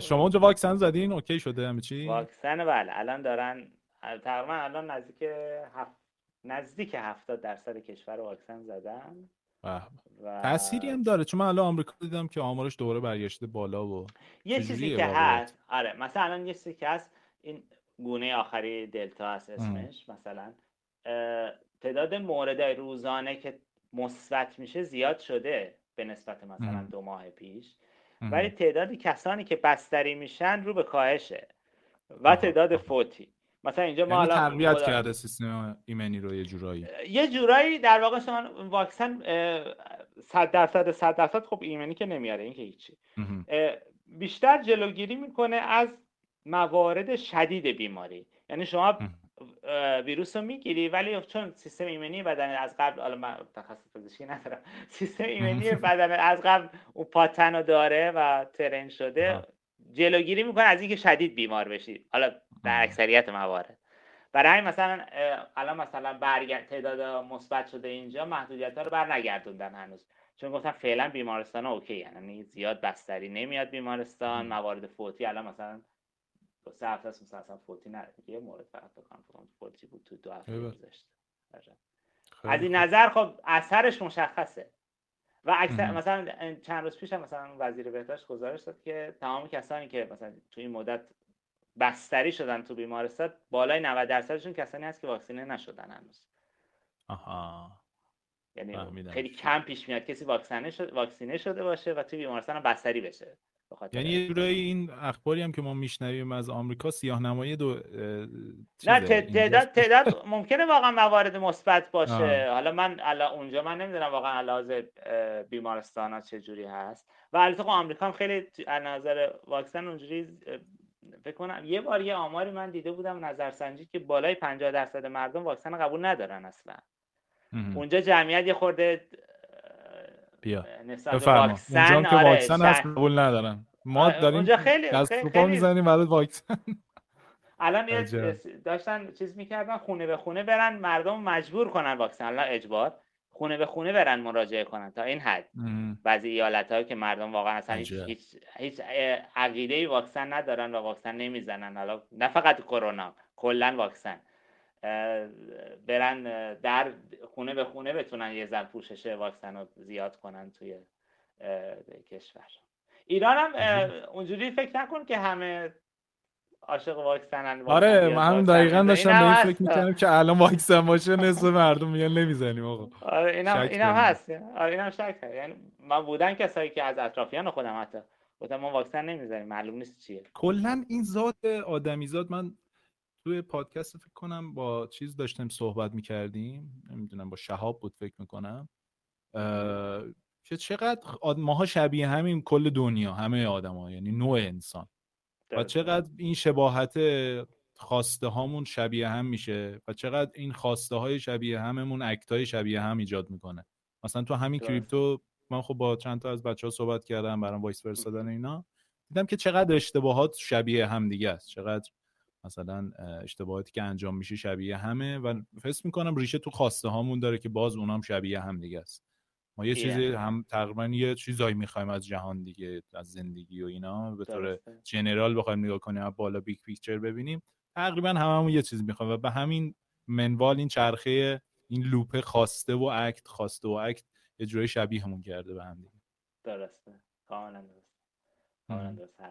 شما اونجا واکسن زدین؟ اوکی شده؟ همه چی؟ واکسن بله الان دارن تقریبا الان نزدیک هفت نزدیک 70 درصد کشور واکسن زدن. و... تأثیری هم داره. چون من الان آمریکا دیدم که آمارش دوباره برگشته بالا و یه چیزی که هست. آره مثلا الان یه چیزی که هست این گونه آخری دلتا هست اسمش مثلا تعداد مورد روزانه که مثبت میشه زیاد شده به نسبت مثلا دو ماه پیش. ولی تعداد کسانی که بستری میشن رو به کاهشه و تعداد فوتی. مثلا اینجا ما یعنی تقویت کرده سیستم ایمنی رو یه جورایی. یه جورایی در واقع شما واکسن 100 درصد 100 درصد خب ایمنی که نمیاره این که هیچی. بیشتر جلوگیری می‌کنه از موارد شدید بیماری. یعنی شما ویروس رو می‌گیری ولی چون سیستم ایمنی بدن از قبل حالا من تخصص پزشکی ندارم. (laughs) سیستم ایمنی (laughs) بدن از قبل اون پاتن رو داره و ترین شده. جلوگیری می‌کنه از اینکه شدید بیمار بشی. حالا در اکثریت موارد. برای همین مثلا الان مثلا برگرد تعداد مثبت شده اینجا محدودیت ها رو بر نگردوندن هنوز. چون گفتم فعلا بیمارستان اوکی یعنی زیاد بستری نمیاد بیمارستان موارد فوتی الان مثلا سه هفته است مثلا فوتی نداره یه مورد فقط بکنم فوتی بود تو دو هفته گذشته. از این نظر خب اثرش مشخصه. و اکثر مثلا چند روز پیش هم مثلا وزیر بهداشت گزارش داد که تمام کسانی که مثلا تو این مدت بستری شدن تو بیمارستان بالای 90 درصدشون کسانی هست که واکسینه نشدن هنوز. آها. یعنی خیلی کم پیش میاد کسی واکسینه شده واکسینه شده باشه و توی بیمارستان بستری بشه. یعنی یه جورایی این اخباری هم که ما میشنویم از آمریکا سیاه نمایی دو نه تعداد تعداد ممکنه واقعا موارد مثبت باشه. آه. حالا من الان اونجا من نمی‌دونم واقعا علاوه بیمارستان ها چه جوری هست. و البته خب آمریکا هم خیلی از نظر واکسن اونجوری فکر کنم یه بار یه آماری من دیده بودم نظرسنجی که بالای 50 درصد مردم واکسن قبول ندارن اصلا. اونجا جمعیت یه خورده بیا. بفرما. اونجا که آره واکسن هست قبول ندارن. ما داریم اونجا خیلی دست. می‌زنیم برای واکسن. الان داشتن چیز می‌کردن خونه به خونه برن مردم مجبور کنن واکسن. الان اجبار. خونه به خونه برن مراجعه کنن تا این حد. بعضی ایالت هایی که مردم واقعا اصلا هیچ, هیچ, هیچ عقیده واکسن ندارن و واکسن نمی‌زنن. حالا نه فقط کرونا کلا واکسن. برن در خونه به خونه بتونن یه ذره پوشش واکسن رو زیاد کنن توی کشور. ایران هم اونجوری فکر نکن که همه عاشق واکسنن آره من هم دقیقا داشتم به این فکر می‌کنم که الان واکسن باشه نصف مردم میگن نمی‌زنیم آقا. آره اینم اینم هست. آره اینم شک یعنی من بودن کسایی که از اطرافیان خودم حتی گفتم ما واکسن نمی‌زنیم معلوم نیست چیه. کلا این ذات آدمیزاد من توی پادکست فکر کنم با چیز داشتیم صحبت می‌کردیم. نمی‌دونم با شهاب بود فکر می‌کنم. که چقدر ماها شبیه همین کل دنیا همه آدم یعنی نوع انسان. و چقدر این شباهت خواسته هامون شبیه هم میشه و چقدر این خواسته های شبیه هممون act های شبیه هم ایجاد می‌کنه. مثلا تو همین کریپتو من خب با چند تا از بچه ها صحبت کردم برام voice فرستادن اینا. دیدم که چقدر اشتباهات شبیه هم دیگه است. چقدر مثلا اشتباهاتی که انجام میشه شبیه همه و فکر می‌کنم ریشه تو خواسته هامون داره که باز اونام شبیه هم دیگه است. ما یه چیزی هم تقریبا یه چیزایی می‌خوایم از جهان دیگه از زندگی و اینا به طور general بخوایم نگاه کنیم از بالا big picture ببینیم. تقریبا هممون یه چیز می‌خوایم و به همین منوال این چرخه این loop خواسته و act خواسته و act یه جوری شبیه همون کرده به هم دیگه. درسته. کاملا درسته. کاملا درسته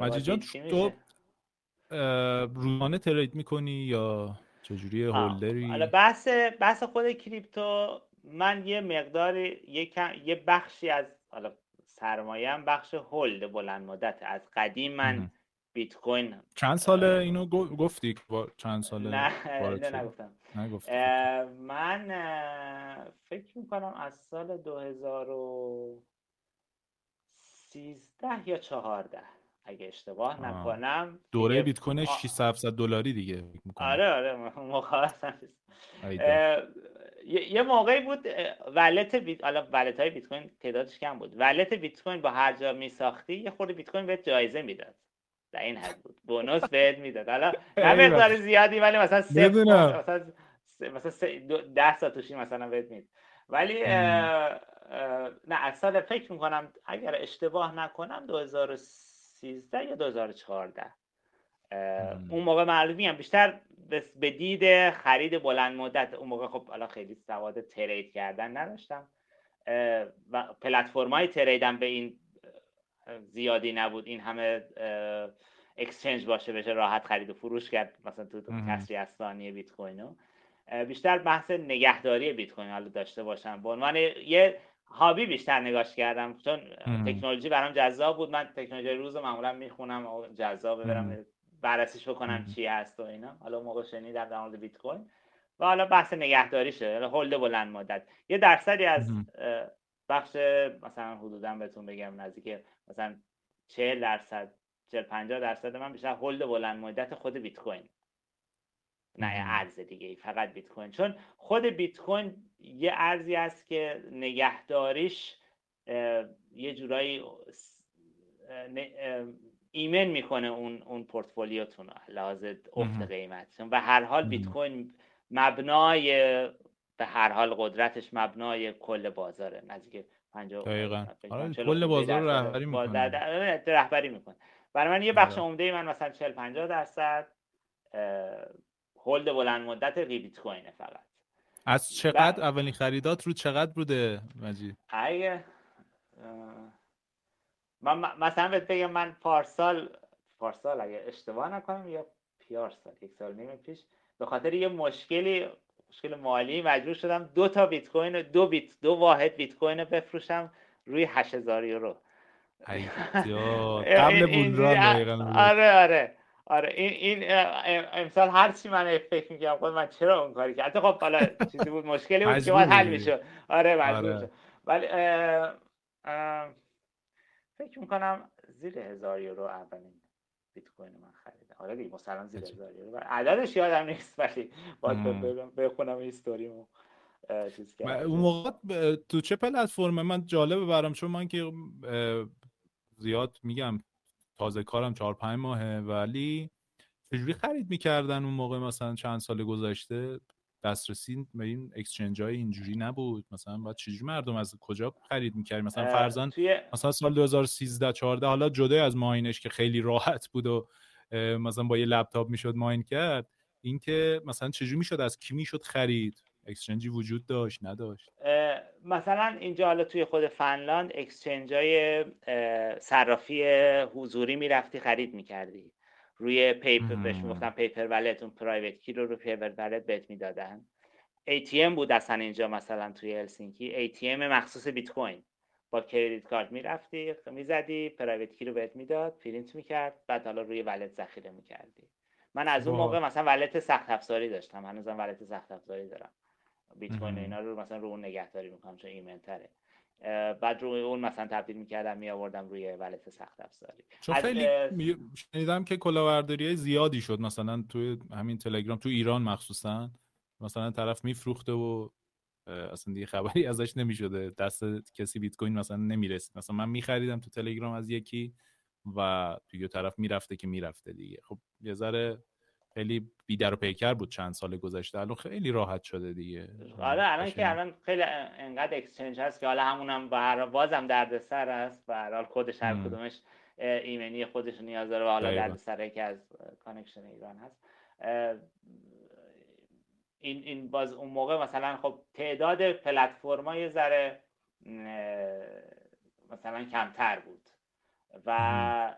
مجید جان تو روزانه trade می‌کنی یا چجوری holder ی؟ حالا بحث بحث خود کریپتو من یه مقدار یه بخشی از حالا سرمایه بخش هولد بلند مدت. از قدیم من بیت کوین چند ساله اینو گفتی چند ساله نه نه نگفتم. من فکر می‌کنم از سال 2013 یا 14 اگه اشتباه نکنم دوره بیت کوین 600 دلاری دیگه آره آره مخالفم یه موقعی بود ولت بیت حالا ولت های بیت کوین تعدادش کم بود. ولت بیت کوین با هر جا میساختی یه خورده بیت کوین بهت جایزه می‌داد. در این حد بود. بونوس بهت می‌داد. حالا (laughs) نه مقدار زیادی ولی مثلا سه مثلا مثلا ده سال توشی مثلا بهت می‌داد. ولی نه اصلا فکر می‌کنم اگر اشتباه نکنم 2013 یا 2014 اون موقع معلومی هم بیشتر به دید خرید بلند مدت. اون موقع خب حالا خیلی سواد ترید کردن نداشتم. و پلتفرم های تریدم به این زیادی نبود. این همه اکسچنج باشه بشه راحت خرید و فروش کرد. مثلا تو کسری از ثانیه بیت کوینو بیشتر بحث نگهداری بیت کوین حالا داشته باشم. به عنوان یه هابی بیشتر نگاش کردم چون تکنولوژی برام جذاب بود. من تکنولوژی روز معمولا می‌خونم و جذاب برم بررسیش بکنم چی هست و اینا. حالا موقع شنیدم در مورد بیت کوین. و حالا بحث نگهداری شده. هولد بلند مدت. یه درصدی از بخش مثلا حدودا بهتون بگم نزدیک مثلا 40 درصد 40 50 درصد من بیشتر هولد بلند مدت خود بیت کوین. نه ارز دیگه فقط بیت کوین چون خود بیت کوین یه ارزی است که نگهداریش یه جورایی ایمن می‌کنه اون اون پورتفولیوتون لحاظ افت قیمت و هر حال بیت کوین مبنای به هر حال قدرتش مبنای کل بازاره. نزدیک 50 دقیقاً. آره کل بازار رهبری می‌کنه. رهبری می‌کنه. برای من یه بخش آره. عمده من مثلا 40 50 درصد هولد بلند مدت بیت کوینه فقط. از چقدر اولین خریدات رو چقدر بوده مجید؟ اگه من مثلا بهت بگم من پارسال پارسال اگه اشتباه نکنم یا پیار سال یک سال نیم پیش به خاطر یه مشکلی مشکل مالی مجبور شدم دو تا بیت کوین دو بیت دو واحد بیت کوین بفروشم روی 8000 یورو. (laughs) قبل بولران آره آره. آره این این امسال هر چی من فکر می‌کنم خود من چرا اون کاری کردم؟ خب حالا چیزی بود مشکلی بود که باید حل میشه آره مجبور آره. ولی فکر می‌کنم زیر هزار یورو اولین بیت کوین من خریدم. آره دیگه مثلا زیر هزار یورو. عددش یادم نیست ولی باید بخونم هیستوریمو اون موقع تو چه پلتفرم من جالبه برام چون من که زیاد میگم تازه کارم چهار پنج ماهه ولی چجوری خرید می‌کردن اون موقع مثلا چند سال گذشته؟ دسترسی به این اکسچنج های اینجوری نبود. مثلا بعد چجوری مردم از کجا خرید می‌کرد مثلا فرزن مثلا سال 2013 14 حالا جدا از ماینش که خیلی راحت بود و مثلا با یه لپتاپ می‌شد ماین کرد اینکه مثلا چجوری می‌شد از کی می‌شد خرید؟ اکسچنجی وجود داشت نداشت؟ مثلا اینجا حالا توی خود فنلاند exchange های صرافی حضوری می‌رفتی خرید می‌کردی. روی paper بهش می‌گفتن paper wallet اون private key رو رو paper wallet بهت می‌دادن. ATM بود اصلا اینجا مثلا توی هلسینکی. ATM مخصوص بیت کوین با credit card می‌رفتی می‌زدی private key رو بهت می‌داد پرینت می‌کرد بعد حالا روی wallet ذخیره می‌کردی. من از اون موقع مثلا wallet سخت افزاری داشتم. هنوزم wallet سخت افزاری دارم. بیت کوین اینا رو مثلا رو اون نگهداری می‌کنم چون ایمنتره. بعد روی اون مثلا تبدیل می‌کردم می آوردم روی ولت سخت افزاری. چون خیلی شنیدم که کلاهبرداری های زیادی شد مثلا توی همین تلگرام تو ایران مخصوصا. مثلا طرف میفروخته و اصلا دیگه خبری ازش نمی‌شده. دست کسی بیت کوین مثلا نمی‌رسید. مثلا من میخریدم تو تلگرام از یکی و دیگه طرف می‌رفته که می‌رفته دیگه. خب یه ذره خیلی بی در و پیکر بود چند سال گذشته. الان خیلی راحت شده دیگه. آره الان که الان خیلی انقدر exchange هست که حالا همونم با بازم دردسر است و هر حال خودش هر کدومش ایمنی خودش نیاز داره و حالا دردسره که از connection ایران هست. این این باز اون موقع مثلا خب تعداد پلتفرما ذره مثلا کمتر بود. و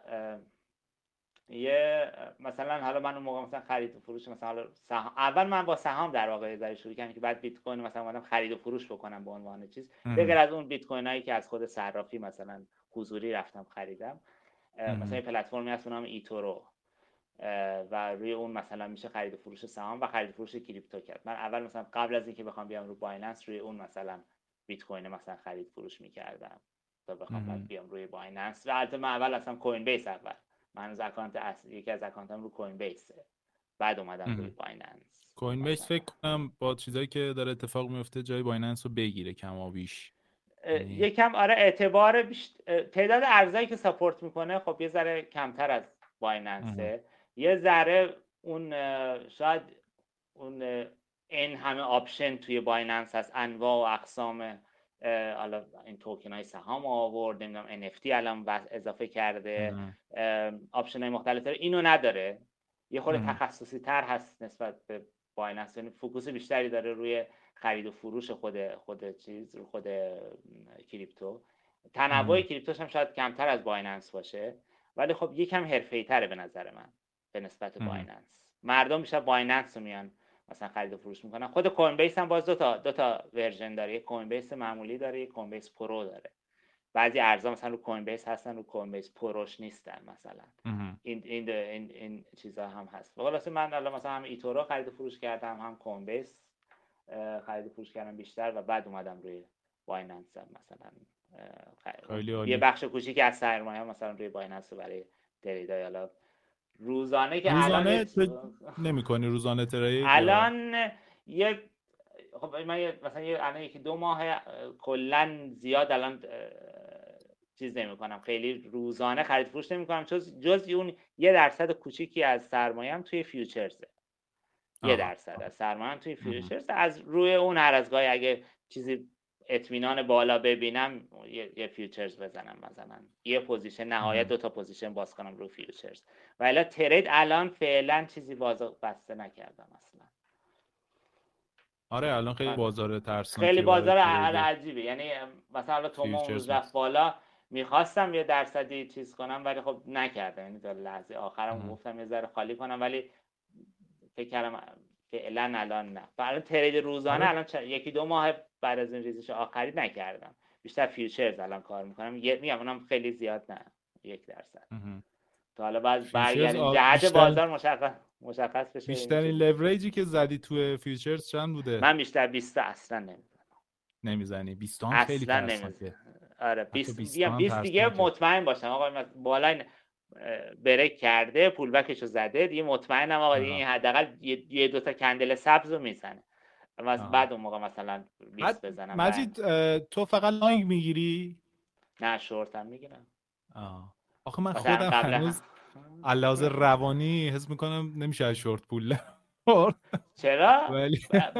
یه مثلا حالا من اون موقع مثلا خرید و فروش مثلا حالا سهام اول من با سهام در واقع ذره شروع کردم که بعد بیت کوین مثلا اومدم خرید و فروش بکنم به عنوان چیز. بغیر از اون بیت کوین هایی که از خود صرافی مثلا حضوری رفتم خریدم. مثلا یه پلتفرمی هست به نام ایتورو. و روی اون مثلا میشه خرید و فروش سهام و خرید و فروش کریپتو کرد. من اول مثلا قبل از اینکه بخوام بیام رو بایننس روی اون مثلا بیت کوین مثلا خرید فروش می‌کردم تا بخوام بیام روی بایننس. و البته من اول اصلا کوین بیس اول. من از اکانت اصلی یکی از اکانتم رو کوین بیسه بعد اومدم روی بایننس کوین بیس فکر کنم با چیزایی که داره اتفاق میفته جای بایننس رو بگیره کم بیش یعنی یکم آره اعتبار تعداد ارزایی که support می‌کنه خب یه ذره کمتر از بایننسه یه ذره اون شاید اون این همه option توی بایننس هست. انواع و اقسام حالا این توکن های سهام آورد نمی‌دونم NFT الان اضافه کرده. option های مختلف اینو نداره. یه خورده تخصصی تر هست نسبت به بایننس یعنی focus بیشتری داره روی خرید و فروش خود خود چیز خود crypto. تنوع crypto ش هم شاید کمتر از بایننس باشه. ولی خب یکم حرفه‌ای تره به نظر من به نسبت بایننس مردم بیشتر بایننس رو میان مثلا خرید و فروش می‌کنن. خود کوین بیس هم باز دو تا دو تا version داره. یک کوین بیس معمولی داره یک کوین بیس پرو داره. بعضی ارزا مثلا رو کوین بیس هستن رو کوین بیس پروش نیستن مثلا. این این این, این چیزا هم هست. خلاص من الان مثلا هم eToro خرید و فروش کردم هم کوین بیس خرید و فروش کردم بیشتر و بعد اومدم روی بایننس مثلا یه بخش کوچیک از سرمایه مثلا روی بایننس برای trade ای حالا روزانه که روزانه الان نمی‌کنی روزانه trade الان یه خب من مثلا یه الان یکی دو ماه کلا زیاد الان چیز نمی کنم خیلی روزانه خرید فروش نمی کنم جز, جز اون یه درصد کوچیکی از سرمایه‌ام توی futures ه. یه درصد از سرمایه‌ام توی futures از روی اون هر از گاهی اگه چیزی اطمینان بالا ببینم یه, یه futures بزنم مثلا. یه position نهایت دو تا position باز کنم رو futures. و الا trade الان فعلا چیزی باز بسته نکردم اصلا. آره الان خیلی آره. بازار ترسناکی خیلی بازار عجیبه. یعنی مثلا تو اون روز رفت بالا می‌خواستم یه درصدی چیز کنم ولی خب نکردم. یعنی تا لحظه آخرم گفتم یه ذره خالی کنم ولی فکر کردم فعلا الان نه. الان trade روزانه آره. الان یکی دو ماه بعد از این ریزش آخری نکردم. بیشتر futures الان کار می‌کنم. میگم اونم خیلی زیاد نه. یک درصد. تا حالا باز برگردیم. جهت بازار مشخص مشخص بشه بیشترین لوریجی که زدی تو futures چند بوده؟ من بیشتر 20 اصلا نمی‌زنم نمی‌زنی. 20 هم خیلی اصلا آره 20 20 دیگه مطمئن باشم. آقا بالا break کرده pullback شو زده. دیگه مطمئنم آقا دیگه این حداقل یه دو تا candle سبز رو می‌زنه. بعد اون موقع مثلا 20 بزنم مجید تو فقط long می‌گیری؟ نه شورت هم می‌گیرم. آخه من خودم هنوز از لحاظ روانی حس می‌کنم نمیشه از شورت پول چرا؟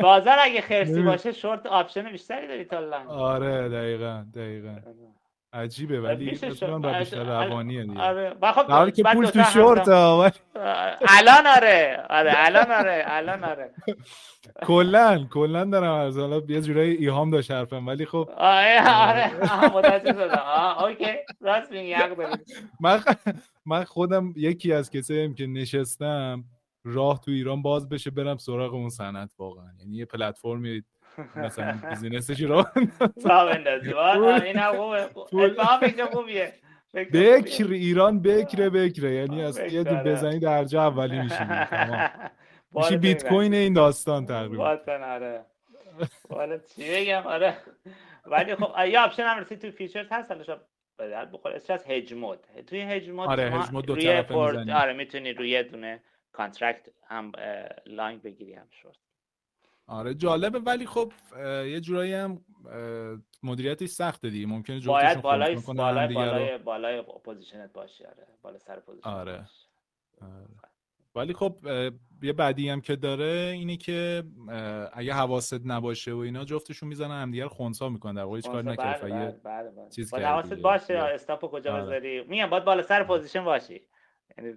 بازار اگه خرسی باشه short option بیشتری داری تا long. آره دقیقا دقیقا. آره. عجیبه ولی با بیشتر روانیه دیگه. آره. خب که پول تو شورت الان آره. آره الان آره الان آره. (laughs) کلا کلا دارم از حالا یه جورایی ایهام داشت حرفم ولی خب آره آره. متوجه شدم. اوکی. راست میگی من من خودم یکی از کساییم که نشستم راه تو ایران باز بشه برم سراغ اون صنعت واقعا. یعنی یه پلتفرمی مثلا بیزینسش (laughs) رو (laughs) راه بندازی این هم (laughs) خوبیه. بکر ایران بکره بکره. یعنی از یه دو بزنی درجا اولی میشی میشی بیت کوین این داستان تقریبا. آره. والا چی بگم؟ آره. ولی خب یه آپشن هم رسید تو فیچرز هست حالا به بخور اسمش از هج مود توی هج مود آره هج مود دو طرفه آره می‌تونی روی دونه کانترکت هم long بگیری هم شورت. آره جالبه. ولی خب یه جورایی هم مدیریتش سخته دیگه. ممکنه باید بالای بالای بالای بالای position ت باشی. آره بالا سر position آره. آره. ولی خب یه بعدی هم که داره اینه که اگه حواست نباشه و اینا جفتشون می‌زنن هم دیگه خونسا می‌کنن. در واقع هیچ کار نکرد. بله بله بله بله. چیز باید حواست باشه stop کجا آره. بذاری؟ میگم باید بالا سر position باشی. یعنی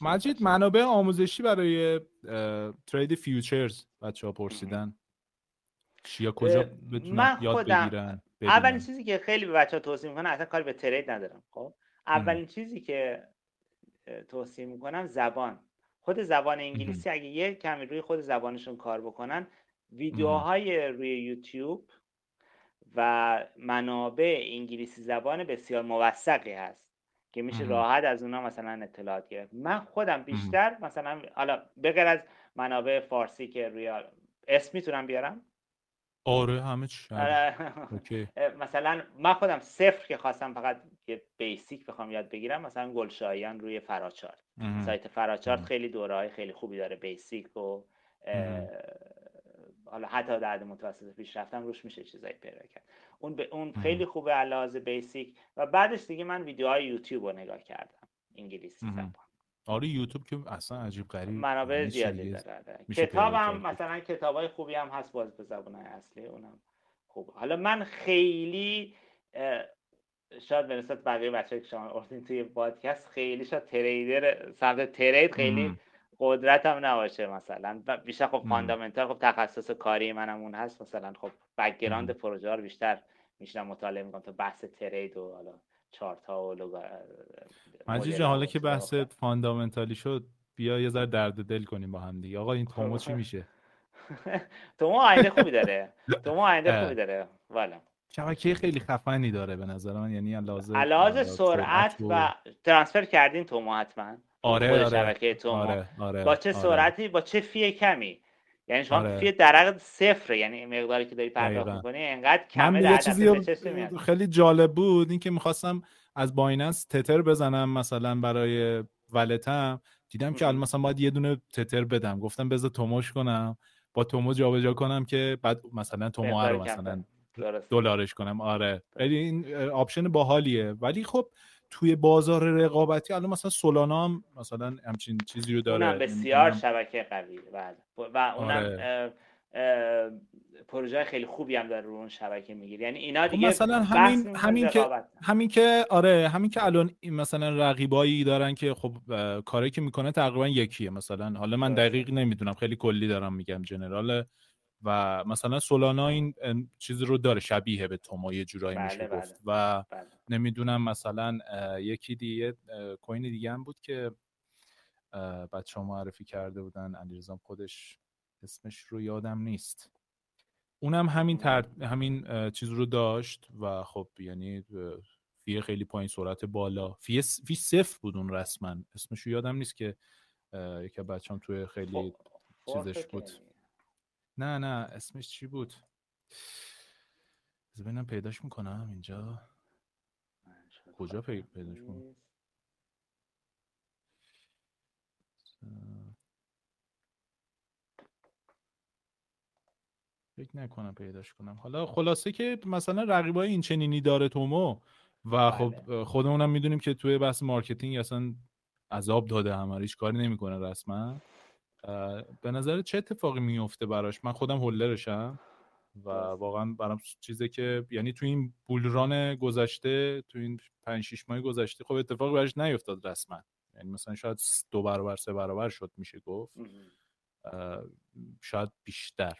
مجید منابع آموزشی برای ترید فیوچرز بچه ها پرسیدن چیا کجا بتونن یاد بگیرن اولین چیزی که خیلی به بچه ها توصیه می‌کنم اصلا کاری به ترید ندارم خب؟ اولین چیزی که توصیه می‌کنم زبان. خود زبان انگلیسی اگه یه کمی روی خود زبانشون کار بکنن ویدیوهای روی یوتیوب و منابع انگلیسی زبان بسیار موثقی هست. که میشه راحت از اونا مثلا اطلاعات گرفت. من خودم بیشتر مثلا حالا بغیر از منابع فارسی که روی اسم می‌تونم بیارم. آره همه چی آره. (laughs) مثلا من خودم صفر که خواستم فقط یه بیسیک بخوام یاد بگیرم مثلا گلشایان روی فراچارت. سایت فراچارت خیلی دوره خیلی خوبی داره بیسیک و حالا حتی در متوسط پیش رفتم روش میشه چیزایی پیدا کرد. اون ب... اون خیلی خوبه علاوه بیسیک و بعدش دیگه من ویدیوهای یوتیوب رو نگاه کردم. انگلیسی زبان. آره یوتیوب که اصلا عجیب غریب منابع زیادی داره کتاب هم مثلا کتاب های خوبی هم هست باز به زبان اصلی اونم خوب. حالا من خیلی شاید به نسبت بقیه بچه که شما اردین توی پادکست خیلی شاید تریدر سمت ترید خیلی قدرت هم نباشه مثلا. بیشتر خب فاندامنتال خب تخصص کاری منم اون هست. مثلا خب background پروژه رو بیشتر میشینم مطالعه می‌کنم. تا بحث trade و حالا چارت ها و لوگا مجید حالا که بحث fundamental ی شد بیا یه ذره درد دل کنیم با هم دیگه. آقا این تومو چی میشه؟ (laughs) تومو آینده خوبی داره. (laughs) تومو آینده خوبی داره. والا. شبکه خیلی خفنی داره به نظر من. یعنی لازم علاوه سرعت و transfer کردین تومو حتما. آره آره شبکه تومو آره آره با چه آره. سرعتی با چه fee کمی یعنی شما آره. fee در حد صفر یعنی مقداری که داری پرداخت. می‌کنی انقدر کمه یه چیزی. خیلی جالب بود اینکه می‌خواستم از بایننس تتر بزنم مثلا برای wallet م دیدم که. الان مثلا باید یه دونه تتر بدم گفتم بذار توموش کنم با تومو جابجا کنم که بعد مثلا تومو رو مثلا. دلارش کنم آره این option باحالیه ولی خب توی بازار رقابتی الان مثلا سولانا هم مثلا همچین چیزی رو داره اونم بسیار نمی‌دونم. شبکه قوی بله و اونم آره. پروژه خیلی خوبی هم داره رو اون شبکه می‌گیره یعنی اینا خب دیگه مثلا همین همین که. همین که آره همین که الان مثلا رقیبایی دارن که خب کاری که می‌کنه تقریبا یکیه مثلا حالا من. دقیق نمی‌دونم خیلی کلی دارم میگم جنرال و مثلا سولانا این اه، چیز رو داره شبیه به تومو یه جورایی بله، میشه بله. گفت و بله. نمی‌دونم مثلا یکی دیگه کوین دیگه هم بود که بچه ها معرفی کرده بودن علیرضا خودش اسمش رو یادم نیست اونم همین تر... همین چیز رو داشت و خب یعنی فی خیلی پایین سرعت بالا فی, س... فی صفر بود اون رسما اسمش رو یادم نیست که یکی بچه هم توی خیلی فورت چیزش بود. نه نه اسمش چی بود؟ بذار ببینم پیداش می‌کنم اینجا. کجا پی- پیداش کنم؟ فکر نکنم پیداش کنم. حالا خلاصه که مثلا رقیبای این چنینی داره تومو و خب بله. خودمونم می‌دونیم که توی بحث marketing اصلا عذاب داده همه هیچ کاری نمی‌کنه رسما. به نظر چه اتفاقی میفته براش؟ من خودم holder شم و. واقعا برام چیزی که یعنی تو این بولران گذشته تو این 5 6 ماه گذشته خب اتفاقی براش نیفتاد رسما. یعنی مثلا شاید دو برابر سه برابر شد میشه گفت. شاید بیشتر.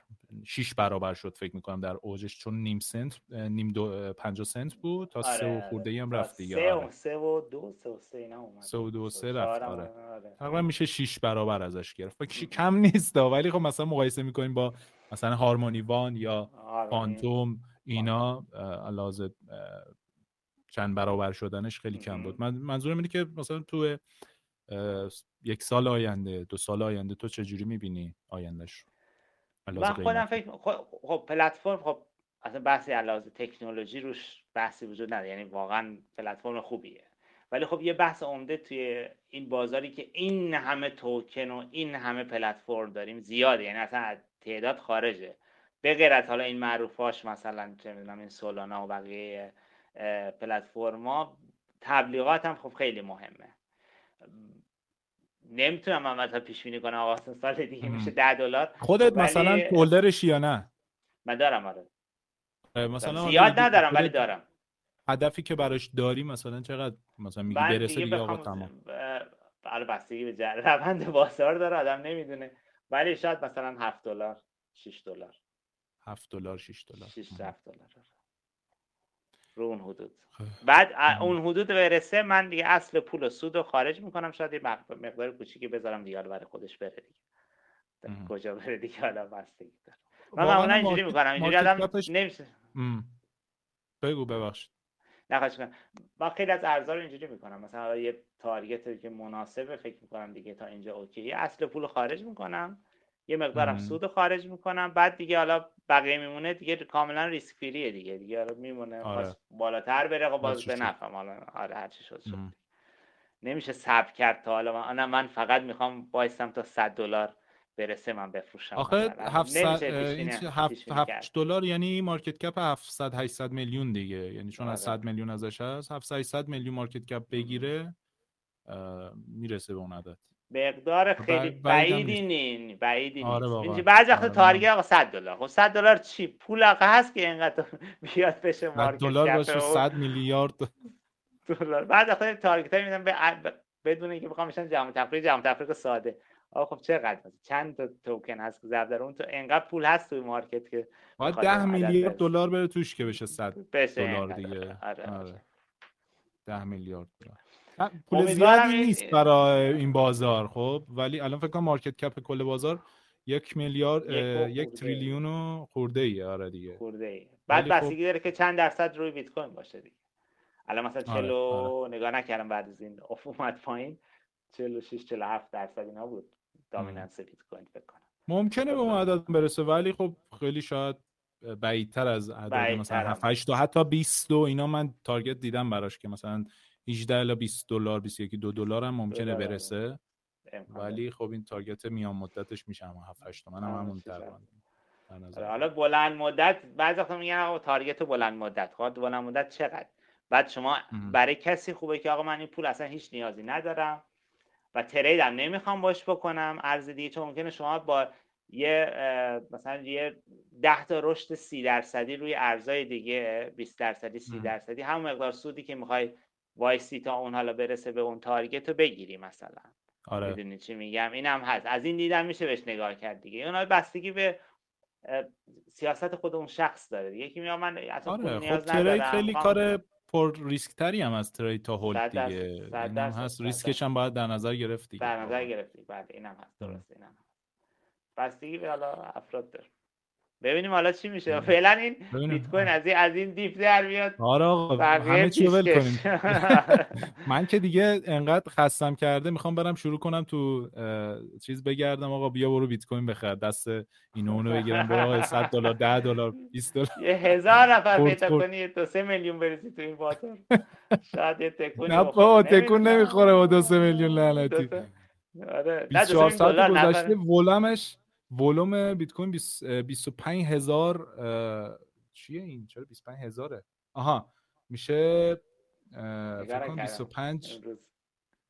شیش برابر شد فکر می‌کنم در اوجش چون نیم سنت نیم دو اه، 50 سنت بود تا سه و آره، خورده ای هم رفت دیگه. سه آره. و سه و دو سه و سه اینا اومد. سه و دو سه رفت، آره. آره. تقریبا میشه 6 برابر ازش گرفت. فکر کم نیست ولی خب مثلا مقایسه می‌کنیم با مثلا هارمونی وان یا آره، فانتوم اینا اه، لحاظ اه، چند برابر شدنش خیلی کم. بود. من منظورم اینه که مثلا تو یک سال آینده دو سال آینده تو چجوری می‌بینی آیندهش؟ من خودم. فکر خب, پلتفرم خب اصلا بحثی علاوه تکنولوژی روش بحثی وجود نداره یعنی واقعا پلتفرم خوبیه. ولی خب یه بحث عمده توی این بازاری که این همه توکن و این همه پلتفرم داریم زیاده یعنی اصلا از تعداد خارجه. به غیر از حالا این معروفاش مثلا چه می‌دونم این سولانا و بقیه پلتفرما تبلیغات هم خب خیلی مهمه. نمی‌تونم من مثلا پیش بینی کنم آقا سال دیگه مم. میشه 10 دلار. خودت ولی- مثلا هولدرشی یا نه؟ من دارم آره. مثلا زیاد ندارم ولی دارم. هدفی که براش داری مثلا چقدر؟ مثلا میگی برسه دیگه دیگه آقا تمام. اه، حالا بستگی به جر- (laughs) روند بازار داره آدم نمی‌دونه. ولی شاید مثلا 7 دلار 6 دلار. 7 دلار 6 دلار. 6 مم. 7 دلار آره. رو اون حدود. خب. بعد. اون حدود برسه من دیگه اصل پول و سود رو خارج می‌کنم شاید یه مق- مقدار کوچیکی بذارم دیگه برای خودش بره دیگه. (laughs) کجا بره دیگه حالا بستگی داره من معمولا اینجوری می‌کنم اینجوری آدم نمیشه. بگو ببخشید. نخواهش کنم من خیلی از ارزها رو اینجوری می‌کنم. مثلا یه تارگت که مناسبه فکر می‌کنم دیگه تا اینجا اوکی اصل پول خارج می‌کنم. یه مقدارم مم. سود خارج می‌کنم بعد دیگه حالا بقیه میمونه دیگه کاملا ریسک فریه دیگه دیگه حالا میمونه آره. بالاتر بره خب باز به شد. نفعم حالا آره هر چی شد شد مم. نمیشه صبر کرد تا حالا من, من فقط می‌خوام وایسم تا 100 دلار برسه من بفروشم آخه مثلا. 700 نمیشه پیش این بینی- چی- پیش هفت بینی کرد. 7 دلار یعنی مارکت کپ 700 800 میلیون دیگه یعنی چون از آره. 100 میلیون ازش هست 700 800 میلیون مارکت کپ بگیره می‌رسه به اون عدد مقدار خیلی بعید- بعیدم بعیدی نی بعیدی آره. می‌دونی بعضی وقت آره، تارگت آقا 100 دلار. خب 100 دلار چی؟ پول آقا هست که اینقدر (laughs) بیاد بشه 100 مارکت دلار باشه و 100 میلیارد. (laughs) دلار. بعد وقتا تارگت های به بدون اینکه بخوام بشن جمع تفریق. جمع تفریق ساده. آقا خب چقدر؟ چند تا توکن هست که در اون تو انقدر پول هست توی مارکت که باید بخواد 10 عدد میلیارد. دلار بره توش که بشه 100 بشه دلار. دیگه. آره آره. ده میلیارد دلار. پول زیادی نیست برای این بازار خب. ولی الان فکر کنم market cap کل بازار یک میلیارد یک تریلیون و خورده ای آره دیگه. خورده ای. بعد خب بستگی داره که چند درصد روی بیت کوین باشه دیگه. الان مثلا 40 آره، آره. نگاه نکردم بعد از این اف اومد پایین. 46 47 درصد اینا بود. dominance بیت کوین فکر کنم. ممکنه به اون عدد برسه ولی خب خیلی شاید بعیدتر از عدد مثلا 7 8 تا حتی 20 و اینا من تارگت دیدم براش که مثلا 18 الی 20 دلار 21 دو دلار هم ممکنه برسه. ولی خب این تارگت میان مدتش میشه هم 7 8 من هم همون تقریبا. آره، حالا بلند مدت بعضی وقتا میگن تارگت بلند مدت. خب بلند مدت چقدر؟ بعد شما برای کسی خوبه که آقا من این پول اصلا هیچ نیازی ندارم و تریدم نمی‌خوام باش بکنم ارز دیگه چون ممکنه شما با یه مثلا یه 10 تا رشد سی درصدی روی ارزهای دیگه 20 درصدی سی درصدی همون مقدار سودی که می‌خوای وایسی تا اون حالا برسه به اون target رو بگیری مثلا. آره. می‌دونی چی میگم؟ اینم هست. از این دیدم میشه بهش نگاه کرد دیگه. اون بستگی به سیاست خود اون شخص داره یکی میگه من اصلا آره. نیاز خب ندارم. خیلی کار پر ریسک تری هم از trade تا hold دیگه. اینم هست. ریسکش هم باید در نظر گرفتی در نظر گرفتی. بله اینم هست. درسته اینم هست. بستگی به حالا افراد داره. ببینیم حالا چی میشه. فعلا این بیت کوین از این از این دیپ در میاد. آره آقا همه چی ول کنیم. (laughs) من که دیگه انقدر خستم کرده می‌خوام برم شروع کنم تو چیز بگردم. آقا بیا برو بیت کوین بخر. دست اینو اونو بگیرم. برو 100 دلار 10 دلار 20 دلار. یه هزار نفر پیدا کنی تو 3 میلیون برسی تو این باتر (laughs) شاید یه تکون نه بابا تکون نمی‌خوره با 2 میلیون لعنتی. آره. 24 ساعت گذشته ولمش ولوم بیت کوین 25 هزار چیه این؟ چرا 25 هزاره؟ آها میشه فکر کنم 25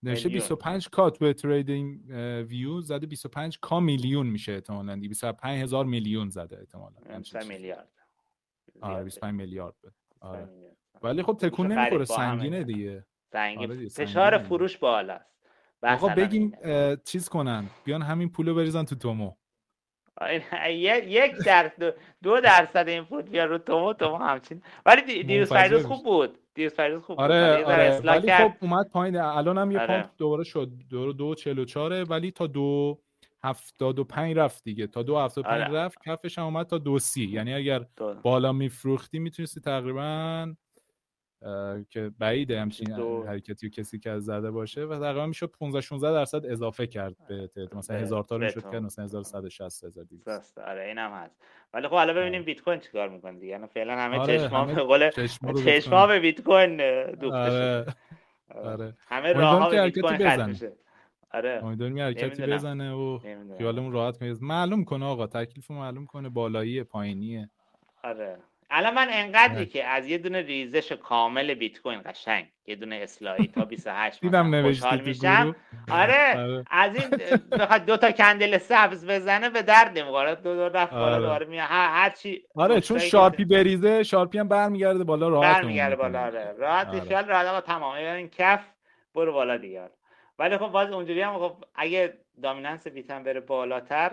نوشته 25 کات به تریدینگ ویو زده 25 کا میلیون میشه احتمالاً. 25 هزار میلیون زده احتمالاً. 25 میلیارد. آره 25 میلیارد آره. ولی خب تکون نمی‌خوره سنگینه دیه سنگین. آره فشار فروش بالاست. آقا بگیم چیز کنن. بیان همین پولو بریزن تو تومو. یک در دو درصد این فوت بیا رو تومو تومو همچین ولی دیروز فیروز خوب بود دیروز فیروز خوب آره بود آره. ولی خب اومد پایین الان هم یه آره. پامپ دوباره شد دو دو چلو چاره ولی تا دو هفتاد و پنج رفت دیگه تا دو هفتاد و پنج آره. رفت کفش هم اومد تا دو سی یعنی اگر دو. بالا میفروختی می‌تونستی تقریبا که بعیده همچین حرکتی کسی که زده باشه و تقریبا می‌شد 15 16 درصد اضافه کرد به تعداد مثلا هزار تا می‌شد که مثلا 1160 1200 آره اینم هست. ولی خب حالا ببینیم بیت کوین چیکار می‌کنه دیگه. یعنی فعلا همه آره چشما به قول چشما به بیت کوین دوخته آره. (laughs) آره. همه راهها به بیت کوین میشه. آره. امیدواریم حرکتی بزنه و خیالمون راحت کنه. معلوم کنه آقا. تکلیفو معلوم کنه. بالایی پایینیه. آره. الان من انقدری که از یه دونه ریزش کامل بیت کوین قشنگ یه دونه اصلاحی تا 28 دیدم خوشحال میشم. آره, آره. از این بخواد دو تا candle سبز بزنه به درد نمی‌خوره دو دو رفت بالا آره. دوباره میاد. هر چی آره چون sharp ی بریزه sharp ی هم برمیگرده بالا راحت برمیگرده بالا آره. راحت آره. خیال راحت تمام. یعنی این کف برو بالا دیگه. ولی خب باز اونجوری هم خب اگه dominance بیت هم بره بالاتر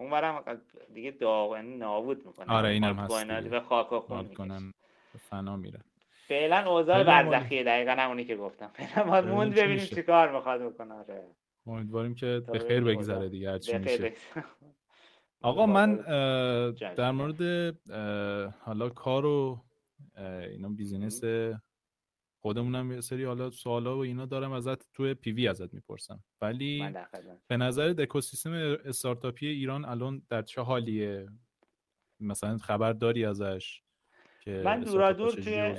اونورم دیگه داغ یعنی نابود می‌کنه. آره اینم هست به خاک و خون کنن فنا میره. فعلا اوضاع برزخیه. دقیقا همونی که گفتم. فعلا ما موند ببینیم چیکار می‌خواد بکنه. آره. امیدواریم که به خیر بگذره دیگه هرچی میشه. (laughs) آقا من در مورد حالا کار و اینا بیزینس خودمونم یه سری حالا سوالا و اینا دارم ازت تو پیوی ازت می‌پرسم. ولی به نظر اکوسیستم استارتاپی ایران الان در چه حالیه؟ مثلا خبر داری ازش که من دورا دور توی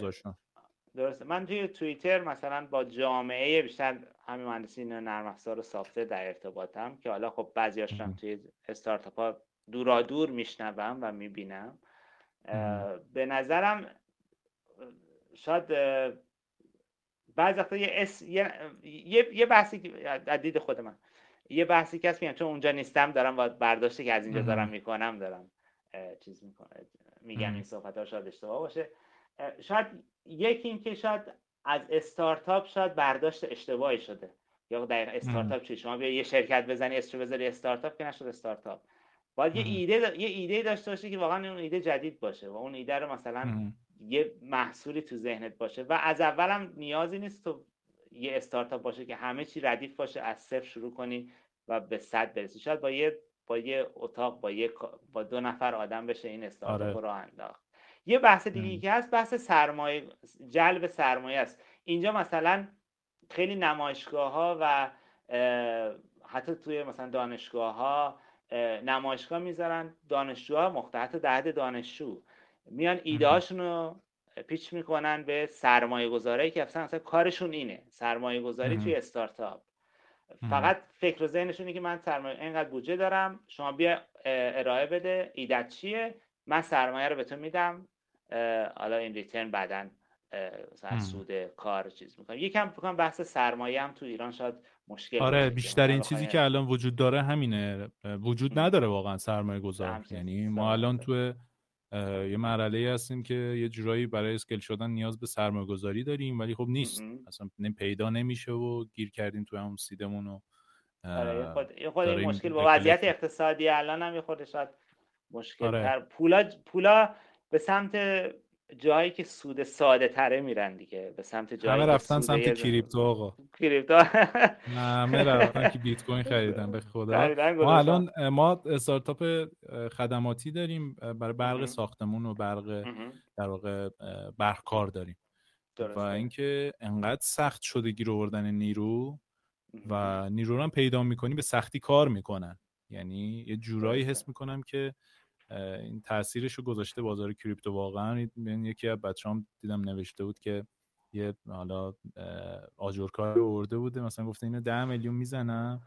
درسته. من توی توییتر مثلا با جامعه بیشتر همین مهندسین نرم افزار و سافتور در ارتباطم که حالا خب بعضیاش هم توی استارتاپ ها دورا دور میشنوم و می‌بینم. به نظرم شاید بعض وقتا یه, اس... یه... یه... یه بحثی از دید خود من. یه بحثی که هست میگم چون اونجا نیستم دارم با برداشتی که از اینجا دارم می‌کنم دارم چیز می‌کنم میگم این صحبت ها شاید اشتباه باشه. شاید یکی این که شاید از استارتاپ شاید برداشت اشتباهی شده. یا دقیق استارتاپ چی؟ شما بیا یه شرکت بزنی اسم بذاری استارتاپ که نشد استارتاپ. باید یه ایده یه ایده داشته باشه که واقعا اون ایده جدید باشه و اون ایده رو مثلا یه محصولی تو ذهنت باشه و از اولم نیازی نیست تو یه استارتاپ باشه که همه چی ردیف باشه از صفر شروع کنی و به صد برسی. شاید با یه با یه اتاق با یه با دو نفر آدم بشه این استارتاپ آره. رو انداخت. یه بحث دیگه که هست بحث سرمایه جلب سرمایه است. اینجا مثلا خیلی نمایشگاه ها و حتی توی مثلا دانشگاه ها نمایشگاه می‌ذارن. دانشجوها مختلط در دانشجو. میان ایده رو پیچ می‌کنن به سرمایه گذاری که اصلا, کارشون اینه. سرمایه گذاری توی استارتاپ. فقط فکر و ذهنشون که من سرمایه اینقدر بودجه دارم شما بیا ارائه بده ایدت چیه؟ من سرمایه رو به تو میدم حالا این ریترن بعدا مثلا سود کار چیز می‌کنم. یکم فکر بحث سرمایه هم تو ایران شاید مشکل آره بیشترین چیزی که الان وجود داره همینه. وجود نداره واقعا سرمایه گذار یعنی ما الان تو یه مرحله هستیم که یه جورایی برای اسکل شدن نیاز به سرمایه گذاری داریم ولی خب نیست. اصلا پیدا نمیشه و گیر کردیم تو همون سیدمون و آره خود, خود مشکل با وضعیت اقتصادی الان هم یه خود شاید مشکل آره. پولا پولا به سمت جایی که سود ساده تره میرن دیگه. به سمت جایی همه رفتن سمت کریپتو آقا. کریپتو. همه رفتن که بیت کوین خریدن به خدا. ما الان ما استارتاپ خدماتی داریم برای برق ساختمون و برق در واقع برق کار داریم. و اینکه انقدر سخت شده گیر آوردن نیرو و نیرو رو هم پیدا می‌کنی به سختی کار می‌کنن. یعنی یه جورایی حس می‌کنم که این تاثیرش رو گذاشته بازار کریپتو واقعا. یکی از بچه‌ام دیدم نوشته بود که یه حالا آجرکار ورده بوده. مثلا گفته اینو 10 میلیون می‌زنم.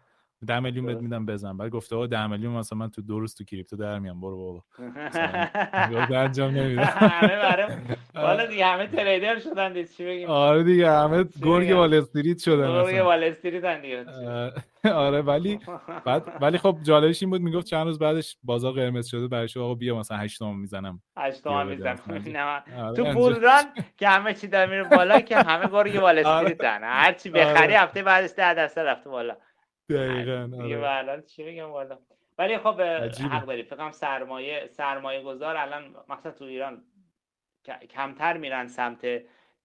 10 میلیون بهت میدم بزن. بعد گفته آقا 10 میلیون مثلا من تو دو روز تو کریپتو در میام. برو بابا. (laughs) انجام نمیدم همه برای (laughs) والا دیگه همه تریدر شدن دیگه. چی بگیم؟ آره دیگه همه گرگ وال استریت شدن گرگ وال استریت دیگه. آره ولی بعد ولی خب جالبش این بود می‌گفت چند روز بعدش بازار قرمز شده. برای آقا بیا مثلا 8 تومن می‌زنم. 8 تومن می‌زنم. آره، تو پولدان که همه چی داره میره بالا که همه گرگ (laughs) وال استریت هر چی بخری هفته بعدش 10 درصد رفته بالا. دقیقاً دیگه آره. چی بگم والا؟ ولی خب حق داری فکر سرمایه سرمایه گذار الان مثلا تو ایران کمتر میرن سمت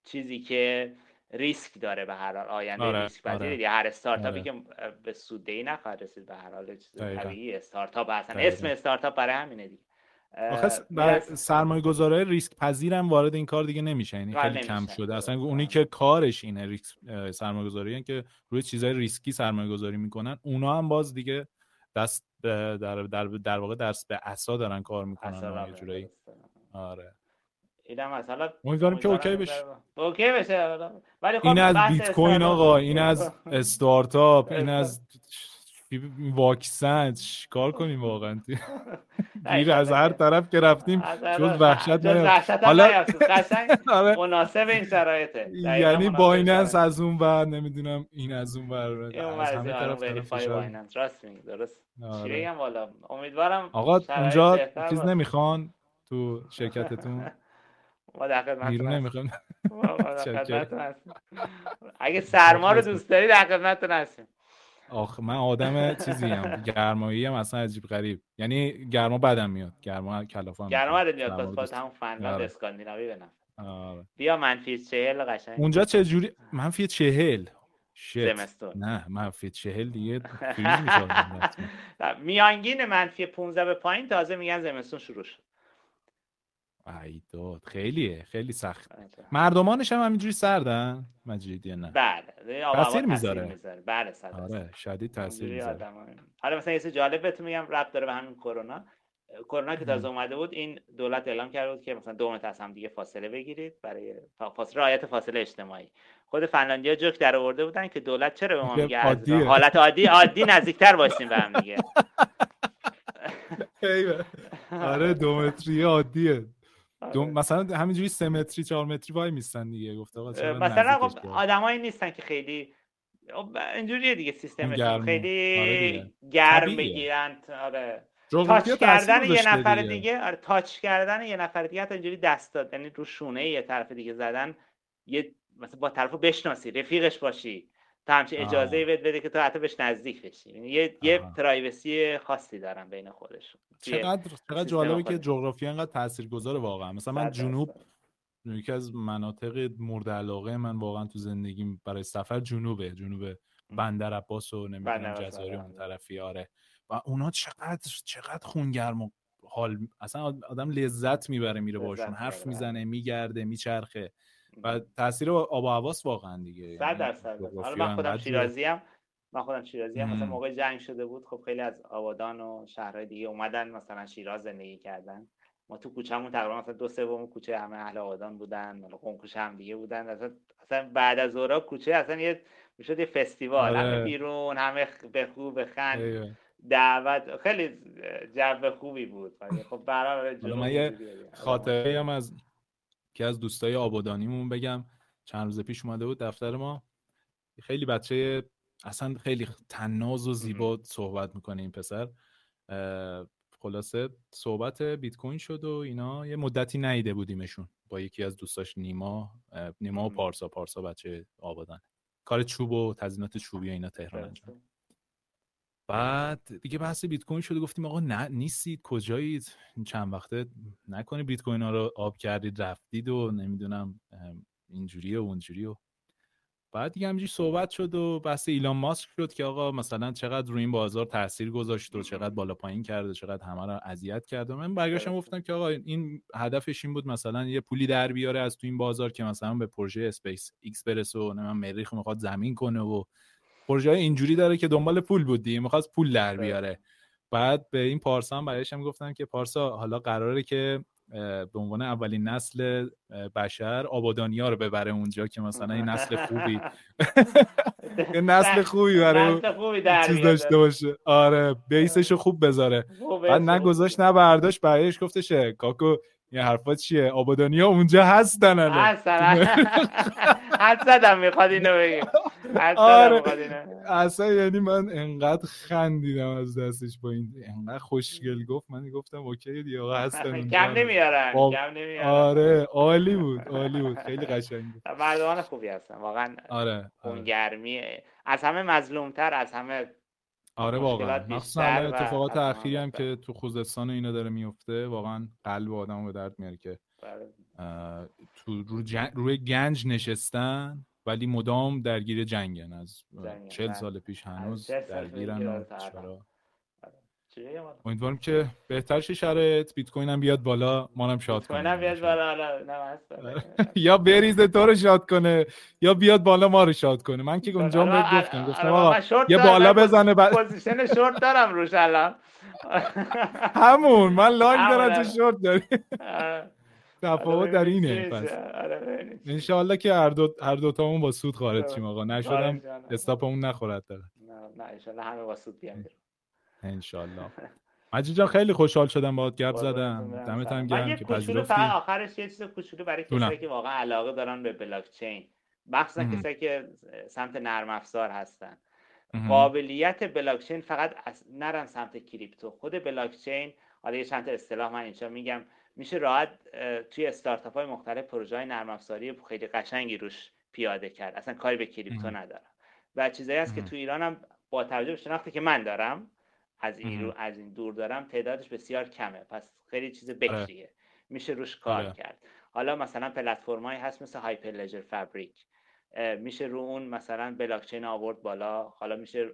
چیزی که ریسک داره به هر حال. آینده آره، ریسک پذیره آره. هر استارتاپی آره. که به سود ای نخواهد رسید به هر حال. چیز طبیعی استارتاپ هستن. اسم استارتاپ برای همینه دیگه. برای سرمایه گذاره ریسک پذیرم وارد این کار دیگه نمیشه یعنی خیلی کم شده. اصلا اونی که کارش اینه ریسک سرمایه گذاری که روی چیزای ریسکی سرمایه گذاری می‌کنن اونا هم باز دیگه دست در, در, در واقع درس به عصا دارن کار می‌کنن یه جورایی. آره. اینم مثلا امیدوارم که okay بشه. okay بشه ولی خب این از بیت کوین آقا این از استارتاپ. این از واکسن. کار کنیم واقعا؟ (laughs) (laughs) گیر از هر طرف که رفتیم جز وحشت حالا (laughs) آره. مناسب این شرایطه. یعنی بایننس از اون ور نمی‌دونم این از اون ور. از همه طرف راست میگی. درست. آره. امیدوارم آقا اونجا چیز نمی‌خوان تو شرکتتون؟ ما در خدمتتون اگه سرما رو دوست داری در خدمتتون هستیم. آخ من آدم چیزی هم گرمایی هم اصلا عجیب غریب. یعنی گرما بدم میاد گرما کلافه گرما بدم میاد پس همون فنلاند آره. اسکاندیناوی بنم آره. بیا منفی چهل قشنگ اونجا چه جوری منفی چهل. زمستون. نه منفی چهل دیگه (laughs) میانگین منفی 15 به پایین تازه میگن زمستون شروع شد. ای داد. خیلیه خیلی سخت. آره. مردمانش هم همینجوری سردن؟ مجیدی نه؟ بله. تاثیر می‌ذاره. بله آره شدید تاثیر می‌ذاره. حالا مثلا یه جالب بهتون میگم ربط داره به همین کرونا. کرونا که تازه اومده بود این دولت اعلام کرده بود که مثلا دو متر از هم دیگه فاصله بگیرید برای فاصله رعایت فاصله اجتماعی. خود فنلاندیا جوک در آورده بودن که دولت چرا به ما میگه حالت عادی عادی نزدیکتر باشیم به هم دیگه. (laughs) آره دو متری عادیه. دو آره. مثلا همینجوری سه متری چهار متری وای میستن دیگه. گفته مثلا خب آدمایی نیستن که خیلی خب، اینجوریه دیگه سیستم خیلی آره گرم بگیرن آره. تاچ کردن یه نفر دیگه, دیگه؟ آره تاچ کردن یه نفر دیگه حتی اینجوری دست داد. یعنی رو شونه یه طرف دیگه زدن یه مثلا با طرفو بشناسی رفیقش باشی. تا همچین اجازه بده بده که تو حتی بهش نزدیک بشی. یعنی یه یه پرایوسی خاصی دارن بین خودشون. چقدر چقدر جالبه که جغرافی انقدر تاثیرگذاره واقعا. مثلا من جنوب یکی از مناطق مورد علاقه من واقعا تو زندگیم برای سفر جنوبه. جنوب بندر عباس و نمی‌دونم جزایر اون طرفی آره. و اونا چقدر چقدر خونگرم و حال اصلا آدم لذت می‌بره میره باشون. حرف می‌زنه میگرده میچرخه. و تاثیر آب و هواست واقعا دیگه. صد یعنی درصد. حالا من خودم شیرازی هم من خودم شیرازی هم مثلا موقع جنگ شده بود خب خیلی از آبادان و شهرهای دیگه اومدن مثلا شیراز زندگی کردن. ما تو کوچه‌مون تقریبا مثلا دو سوم کوچه همه اهل آبادان بودن حالا قم کوچه هم دیگه بودن. اصلا, اصلا بعد از ظهر کوچه اصلا یه می‌شد یه فستیوال. همه آره. بیرون همه به خوب بخند دعوت خیلی جو خوبی بود. خب برای من یه خاطره هم از که از دوستای آبادانیمون بگم چند روز پیش اومده بود دفتر ما. خیلی بچه اصلا خیلی تناز و زیبا صحبت می‌کنه این پسر. خلاصه صحبت بیت کوین شد و اینا یه مدتی ندیده بودیمشون با یکی از دوستاش نیما. نیما و پارسا پارسا بچه آبادان کار چوب و تزئینات چوبی و اینا تهران انجام. بعد دیگه بحث بیت کوین شده گفتیم آقا نه نیستید. کجایید چند وقته نکنی بیت کوین ها رو آب کردید رفتید و نمی‌دونم اینجوری و اونجوری و بعد دیگه همینجوری صحبت شد و بحث ایلان ماسک شد که آقا مثلا چقدر روی این بازار تاثیر گذاشت و چقدر بالا پایین کرده چقدر همه رو اذیت کرده من برگشتم گفتم که آقا این هدفش این بود مثلا یه پولی در بیاره از تو این بازار که مثلا به پروژه اسپیس ایکس برسه و من مریخ می‌خواد زمین کنه و پروژه اینجوری داره که دنبال پول بود دیگه می‌خواست پول در بیاره. بعد به این پارسا هم برایش هم گفتم که پارسا حالا قراره که به عنوان اولین نسل بشر آبادانیا رو ببره اونجا که مثلا این نسل خوبی. (laughs) نسل خوبی برای چیز داشته باشه. آره بیسش رو خوب بذاره. بعد نگذاشت نه برداشت برایش گفتشه کاکو یه حرفا چیه؟ آبادانیا اونجا هستن هستن. (laughs) حد زدم می‌خواد اینو بگیم. آره. اصلا یعنی من انقدر خندیدم از دستش با این انقدر خوشگل گفت. من گفتم اوکی دیگه آقا هستن کم نمیارن کم نمیارن. آره عالی بود عالی بود. خیلی قشنگ بود. مردمان خوبی هستن واقعا آره اون گرمی از همه مظلومتر از همه آره واقعا. مخصوصا اتفاقات اخیری هم که تو خوزستان اینا داره میفته واقعا قلب آدمو به درد میاره که بله. تو رو روی گنج نشستن ولی مدام درگیر جنگن. از چل بله. سال پیش هنوز درگیرن امیدوارم که بهتر شه شرایط. بیت کوین هم بیاد بالا ما هم شاد کنه. بیاد بالا (laughs) یا بریزه تو رو شاد کنه یا بیاد بالا ما رو شاد کنه. من که اونجا بهت گفتم گفتم آقا یه بالا بزنه بعد position short دارم روش الان. (laughs) همون من لانگ دارم تو شورت داری. تفاوت در اینه پس. انشالله که هر دو هر دو تامون با سود خارج شیم آقا. نشدم استاپمون نخورد داره نه انشالله همه با سود بیان انشالله. (laughs) مجید جان خیلی خوشحال شدم باهات گپ زدم. دمت هم گرم که پذیرفتی آخرش یه چیز کوچولو برای کسایی که واقعا علاقه دارن به بلاک چین مخصوصا کسایی که سمت نرم افزار هستن. قابلیت بلاک چین فقط نرن سمت کریپتو. خود بلاک چین حالا یه چند تا اصطلاح من اینجا میگم. میشه راحت توی استارتاپ های مختلف پروژه های نرم افزاری خیلی قشنگی روش پیاده کرد. اصلا کاری به کریپتو ندارم. و چیزایی هست که تو ایران هم با توجه به شناختی که من دارم از این از این دور دارم تعدادش بسیار کمه. پس خیلی چیز آره. بکریه میشه روش کار آره. کرد. حالا مثلا پلتفرمایی هست مثل Hyperledger Fabric میشه رو اون مثلا بلاک چین آورد بالا. حالا میشه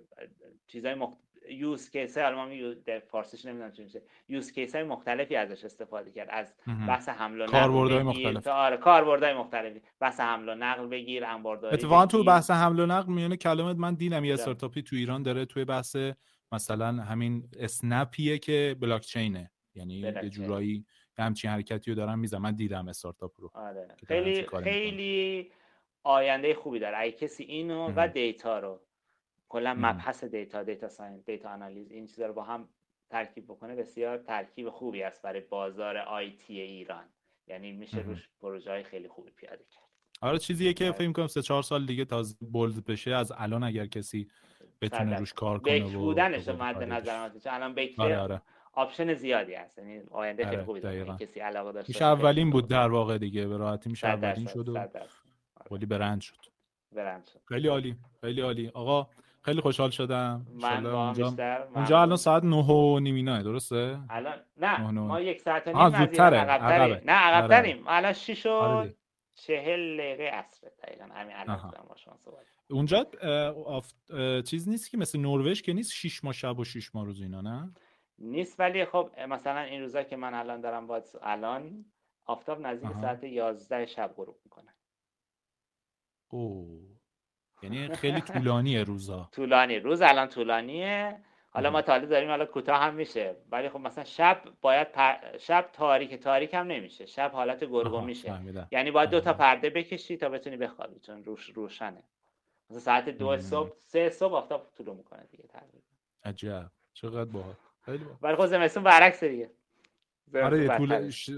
چیزای مخت... use case های الان در فارسیش نمی‌دونم چی میشه. use case های مختلفی ازش استفاده کرد. از بحث حمل و نقل کاربردهای مختلف. آره کاربردهای مختلفی. بحث حمل و نقل بگیر انبارداری اتفاقا تو بحث حمل و نقل میونه کلمت من دیدم یه استارتاپی تو ایران داره توی بحث مثلا همین اسنپیه که بلاک چینه یعنی یه جورایی همچین حرکتی رو دارم می‌زنم. من دیدم استارتاپ رو آره. خیلی خیلی آینده خوبی داره. اگه کسی اینو و دیتا رو کلا مبحث دیتا data science data analyze این چیزا رو با هم ترکیب بکنه بسیار ترکیب خوبی است برای بازار آیتی ایران. یعنی میشه روش پروژه های خیلی خوبی پیاده کرد. آره چیزیه که آره. فکر کنم سه چهار سال دیگه تازه bold بشه. از الان اگر کسی بتونه روش کار کنه بکر بودنش مد نظر چون الان بکر آره آره. option زیادی هست. یعنی آینده خیلی آره، خوبی داره. کسی علاقه داشته میشه اولین بود در واقع دیگه. به راحتی میشه اولین شد و ولی برند شد. برند شد. خیلی عالی خیلی عالی. آقا خیلی خوشحال شدم. من اونجا, بیشتر اونجا الان ساعت 9 و نیمه درسته؟ الان نه. ما یک ساعت و نیم زودتره. عقب‌تریم. نه عقب آره. داریم الان 6 و 40 دقیقه عصر دقیقاً. همین الان با شما صحبت اونجا آف... چیز نیست که مثل نروژ که نیست 6 ماه شب و 6 ماه روز اینا نه؟ نیست ولی خب مثلا این روزا که من الان دارم با الان آفتاب نزدیک. ساعت 11 شب غروب می‌کنه. او یعنی خیلی طولانیه روزا. طولانی. روز الان طولانیه. حالا ما آها. تا حالا داریم حالا کوتاه هم میشه. ولی خب مثلا شب باید پر... شب تاریک تاریک هم نمیشه. شب حالت گرگو میشه. فهمیدم. یعنی باید دو تا. پرده بکشی تا بتونی بخوابی چون روش روشنه. مثلا ساعت دو. صبح سه صبح آفتاب طلوع می‌کنه دیگه تقریبا. عجب. چقدر باحال. خیلی باحال. ولی خب زمستون برعکس دیگه. آره. طول ش...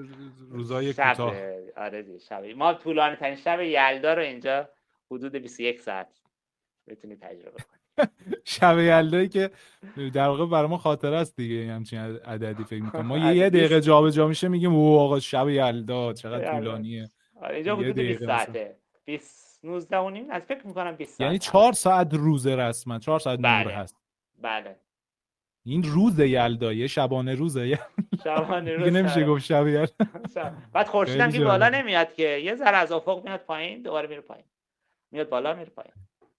روزای کوتاه. آره دیگه شب. ما طولانی ترین شب یلدا رو اینجا حدود 21 ساعت بتونی تجربه کنی. شب یلدایی که در واقع برای ما خاطره است دیگه همچین عددی فکر می‌کنم ما یه, (laughs) یه دقیقه جابجا میشه میگیم او آقا شب یلدا چقدر. طولانیه آره اینجا حدود 20 دقیقه مثلا. ساعته 20 19 و نیم از فکر می‌کنم 20 ساعت یعنی هست. چهار ساعت روزه رسما چهار ساعت نور بله. هست بله این روز یلدا یه شبانه روزه یه شبانه روز نمیشه. گفت شب یلدا. (laughs) بعد خورشید هم خیلی که بالا. نمیاد که یه ذره از افق میاد پایین دوباره میره پایین میاد بالا میره پایین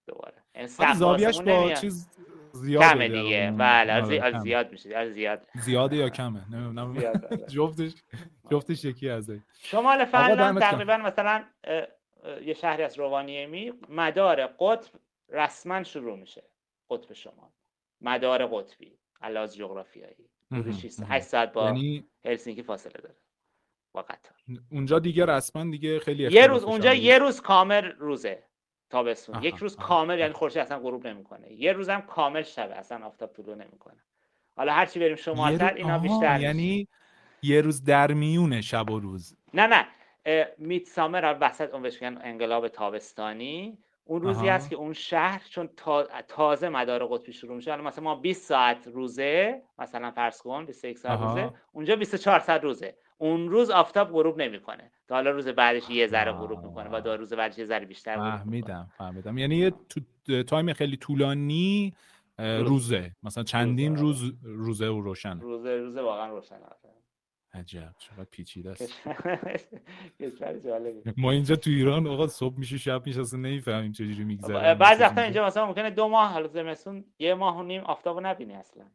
دوباره یعنی سقف زاویه‌اش آسمون با نمیاد. چیز زیاده کمه دیگه واقع. بله از آره، کمه. زیاد میشه از زیاد زیاده یا کمه نمی‌دونم (laughs) زیاد آره. جفتش جفتش یکی از این. شمال فنلاند. تقریبا مثلا یه شهری از روانیمی مدار قطب رسما شروع میشه قطب شمال مدار قطبی علاوه جغرافیایی حدود مهم، 6 مهم. 8 ساعت با یعنی هلسینکی فاصله داره با قطار اونجا دیگه رسما دیگه خیلی یه روز اونجا یه روز کامل روزه تابستون آها، یک روز آها. کامل یعنی خورشید اصلا غروب نمی‌کنه یه روز هم کامل شبه اصلا آفتاب طلوع نمی‌کنه حالا هرچی بریم شمالتر اینا بیشتر. یعنی یه روز در میونه شب و روز نه نه میت سامر رو وسط اون بهش میگن انقلاب تابستانی اون روزی آها. هست که اون شهر چون تا- تازه مدار قطبی شروع میشه الان مثلا ما 20 ساعت روزه مثلا فرض کن 21 ساعت آها. روزه اونجا 24 ساعت روزه اون روز آفتاب غروب نمی‌کنه. تا حالا روز بعدش یه ذره غروب می‌کنه و دو روز بعدش یه ذره بیشتر فهمیدم فهمیدم. یعنی یه تو... تایم خیلی طولانی. روزه. مثلا چندین آره. روز روزه و روشن روزه روزه واقعا روشن. عجب چقدر پیچیده است. ما اینجا تو ایران آقا صبح میشه شب میشه اصلا نمی‌فهمیم چجوری میگذره بعضی وقتا اینجا مثلا ممکنه دو ماه حالا زمستون یه ماه و نیم آفتابو نبینی اصلا.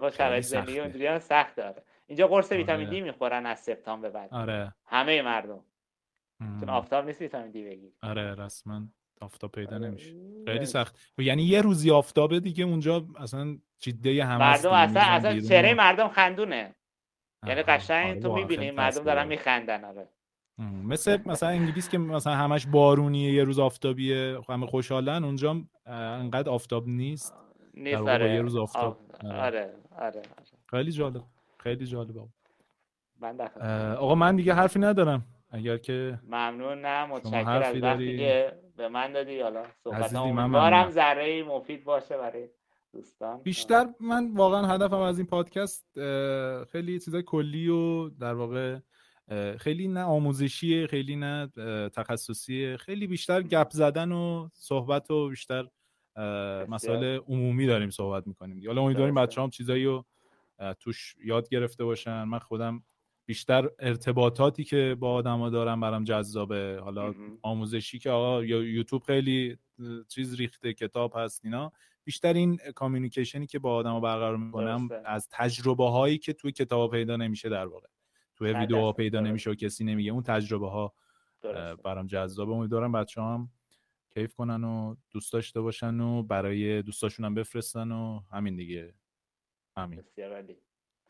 خب شرایط زندگی. اونجوری سخت داره. اینجا قرص آره. ویتامین دی می‌خورن از سپتامبر به بعد. آره. همه مردم. چون. آفتاب نیست ویتامین دی بگیری. آره رسما آفتاب پیدا آره. نمیشه. خیلی سخت. یعنی یه روزی آفتابه دیگه اونجا اصلا جیده همه مردم اصلا اصلا چهره و- مردم خندونه. یعنی آها، قشنگ آره تو واقعا می‌بینی مردم دارن. میخندن آره. مثل مثلا انگلیس که مثلا همش بارونیه یه روز آفتابیه همه خوشحالن اونجا انقدر آفتاب نیست. نیست آره یه روز آفتاب. آره. آره آره آره. خیلی جالب. خیلی جالب آقا. من آقا من دیگه حرفی ندارم اگر که ممنون نه متشکر از وقتی؟ که به من دادی حالا صحبت امیدوارم ممنونم. ذره مفید باشه برای دوستان بیشتر من واقعا هدفم از این پادکست خیلی چیزای کلی و در واقع خیلی نه آموزشیه خیلی نه تخصصیه خیلی بیشتر گپ زدن و صحبت و بیشتر مسائل عمومی داریم صحبت می‌کنیم حالا امیدواریم. بچه هم چیزایی رو توش یاد گرفته باشن من خودم بیشتر ارتباطاتی که با آدما دارم برام جذابه حالا. آموزشی که آقا یا یوتیوب خیلی چیز ریخته کتاب هست اینا بیشتر این کامیونیکیشنی که با آدما برقرار می‌کنم درسته. از تجربه هایی که توی کتاب پیدا نمیشه در واقع توی ویدیوها. پیدا درسته. نمیشه و کسی نمیگه اون تجربه ها درسته. برام جذابه امیدوارم بچه هم کیف کنن و دوست داشته باشن و برای دوستاشون هم بفرستن و همین دیگه همین بسیار عالی.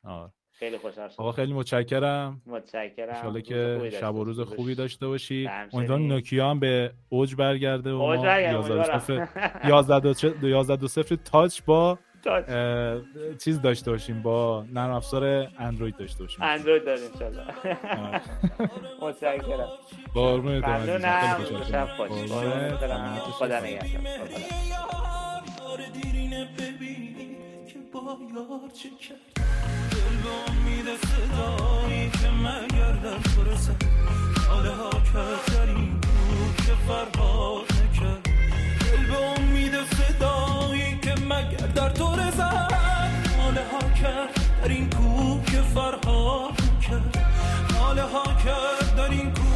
آه. خیلی خوشحال شدم آقا خیلی متشکرم متشکرم انشالله که شب و روز. خوبی داشته باشی. امیدوارم نوکیا هم به اوج برگرده و اوج ما برگرده، 11 امیدوارم. صفر 11 11 دو صفر تاچ با چیز داشته باشیم با نرم افزار اندروید داشته باشیم اندروید داریم انشالله. (laughs) متشکرم قربونت. ممنونم خیلی خوشحال شب شدم. خوش خدا نگهدار با یار چه کرد؟ دل به امید صدایی که مگر در تو رسد حاله ها کرد در این کوه که فرهاد نکرد. دل به امید صدایی که مگر در تو رزد حاله ها کرد در این کوه که فرهاد کرد حاله ها کرد در این کوه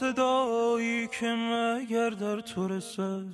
صدایی که مگر در تو رسد.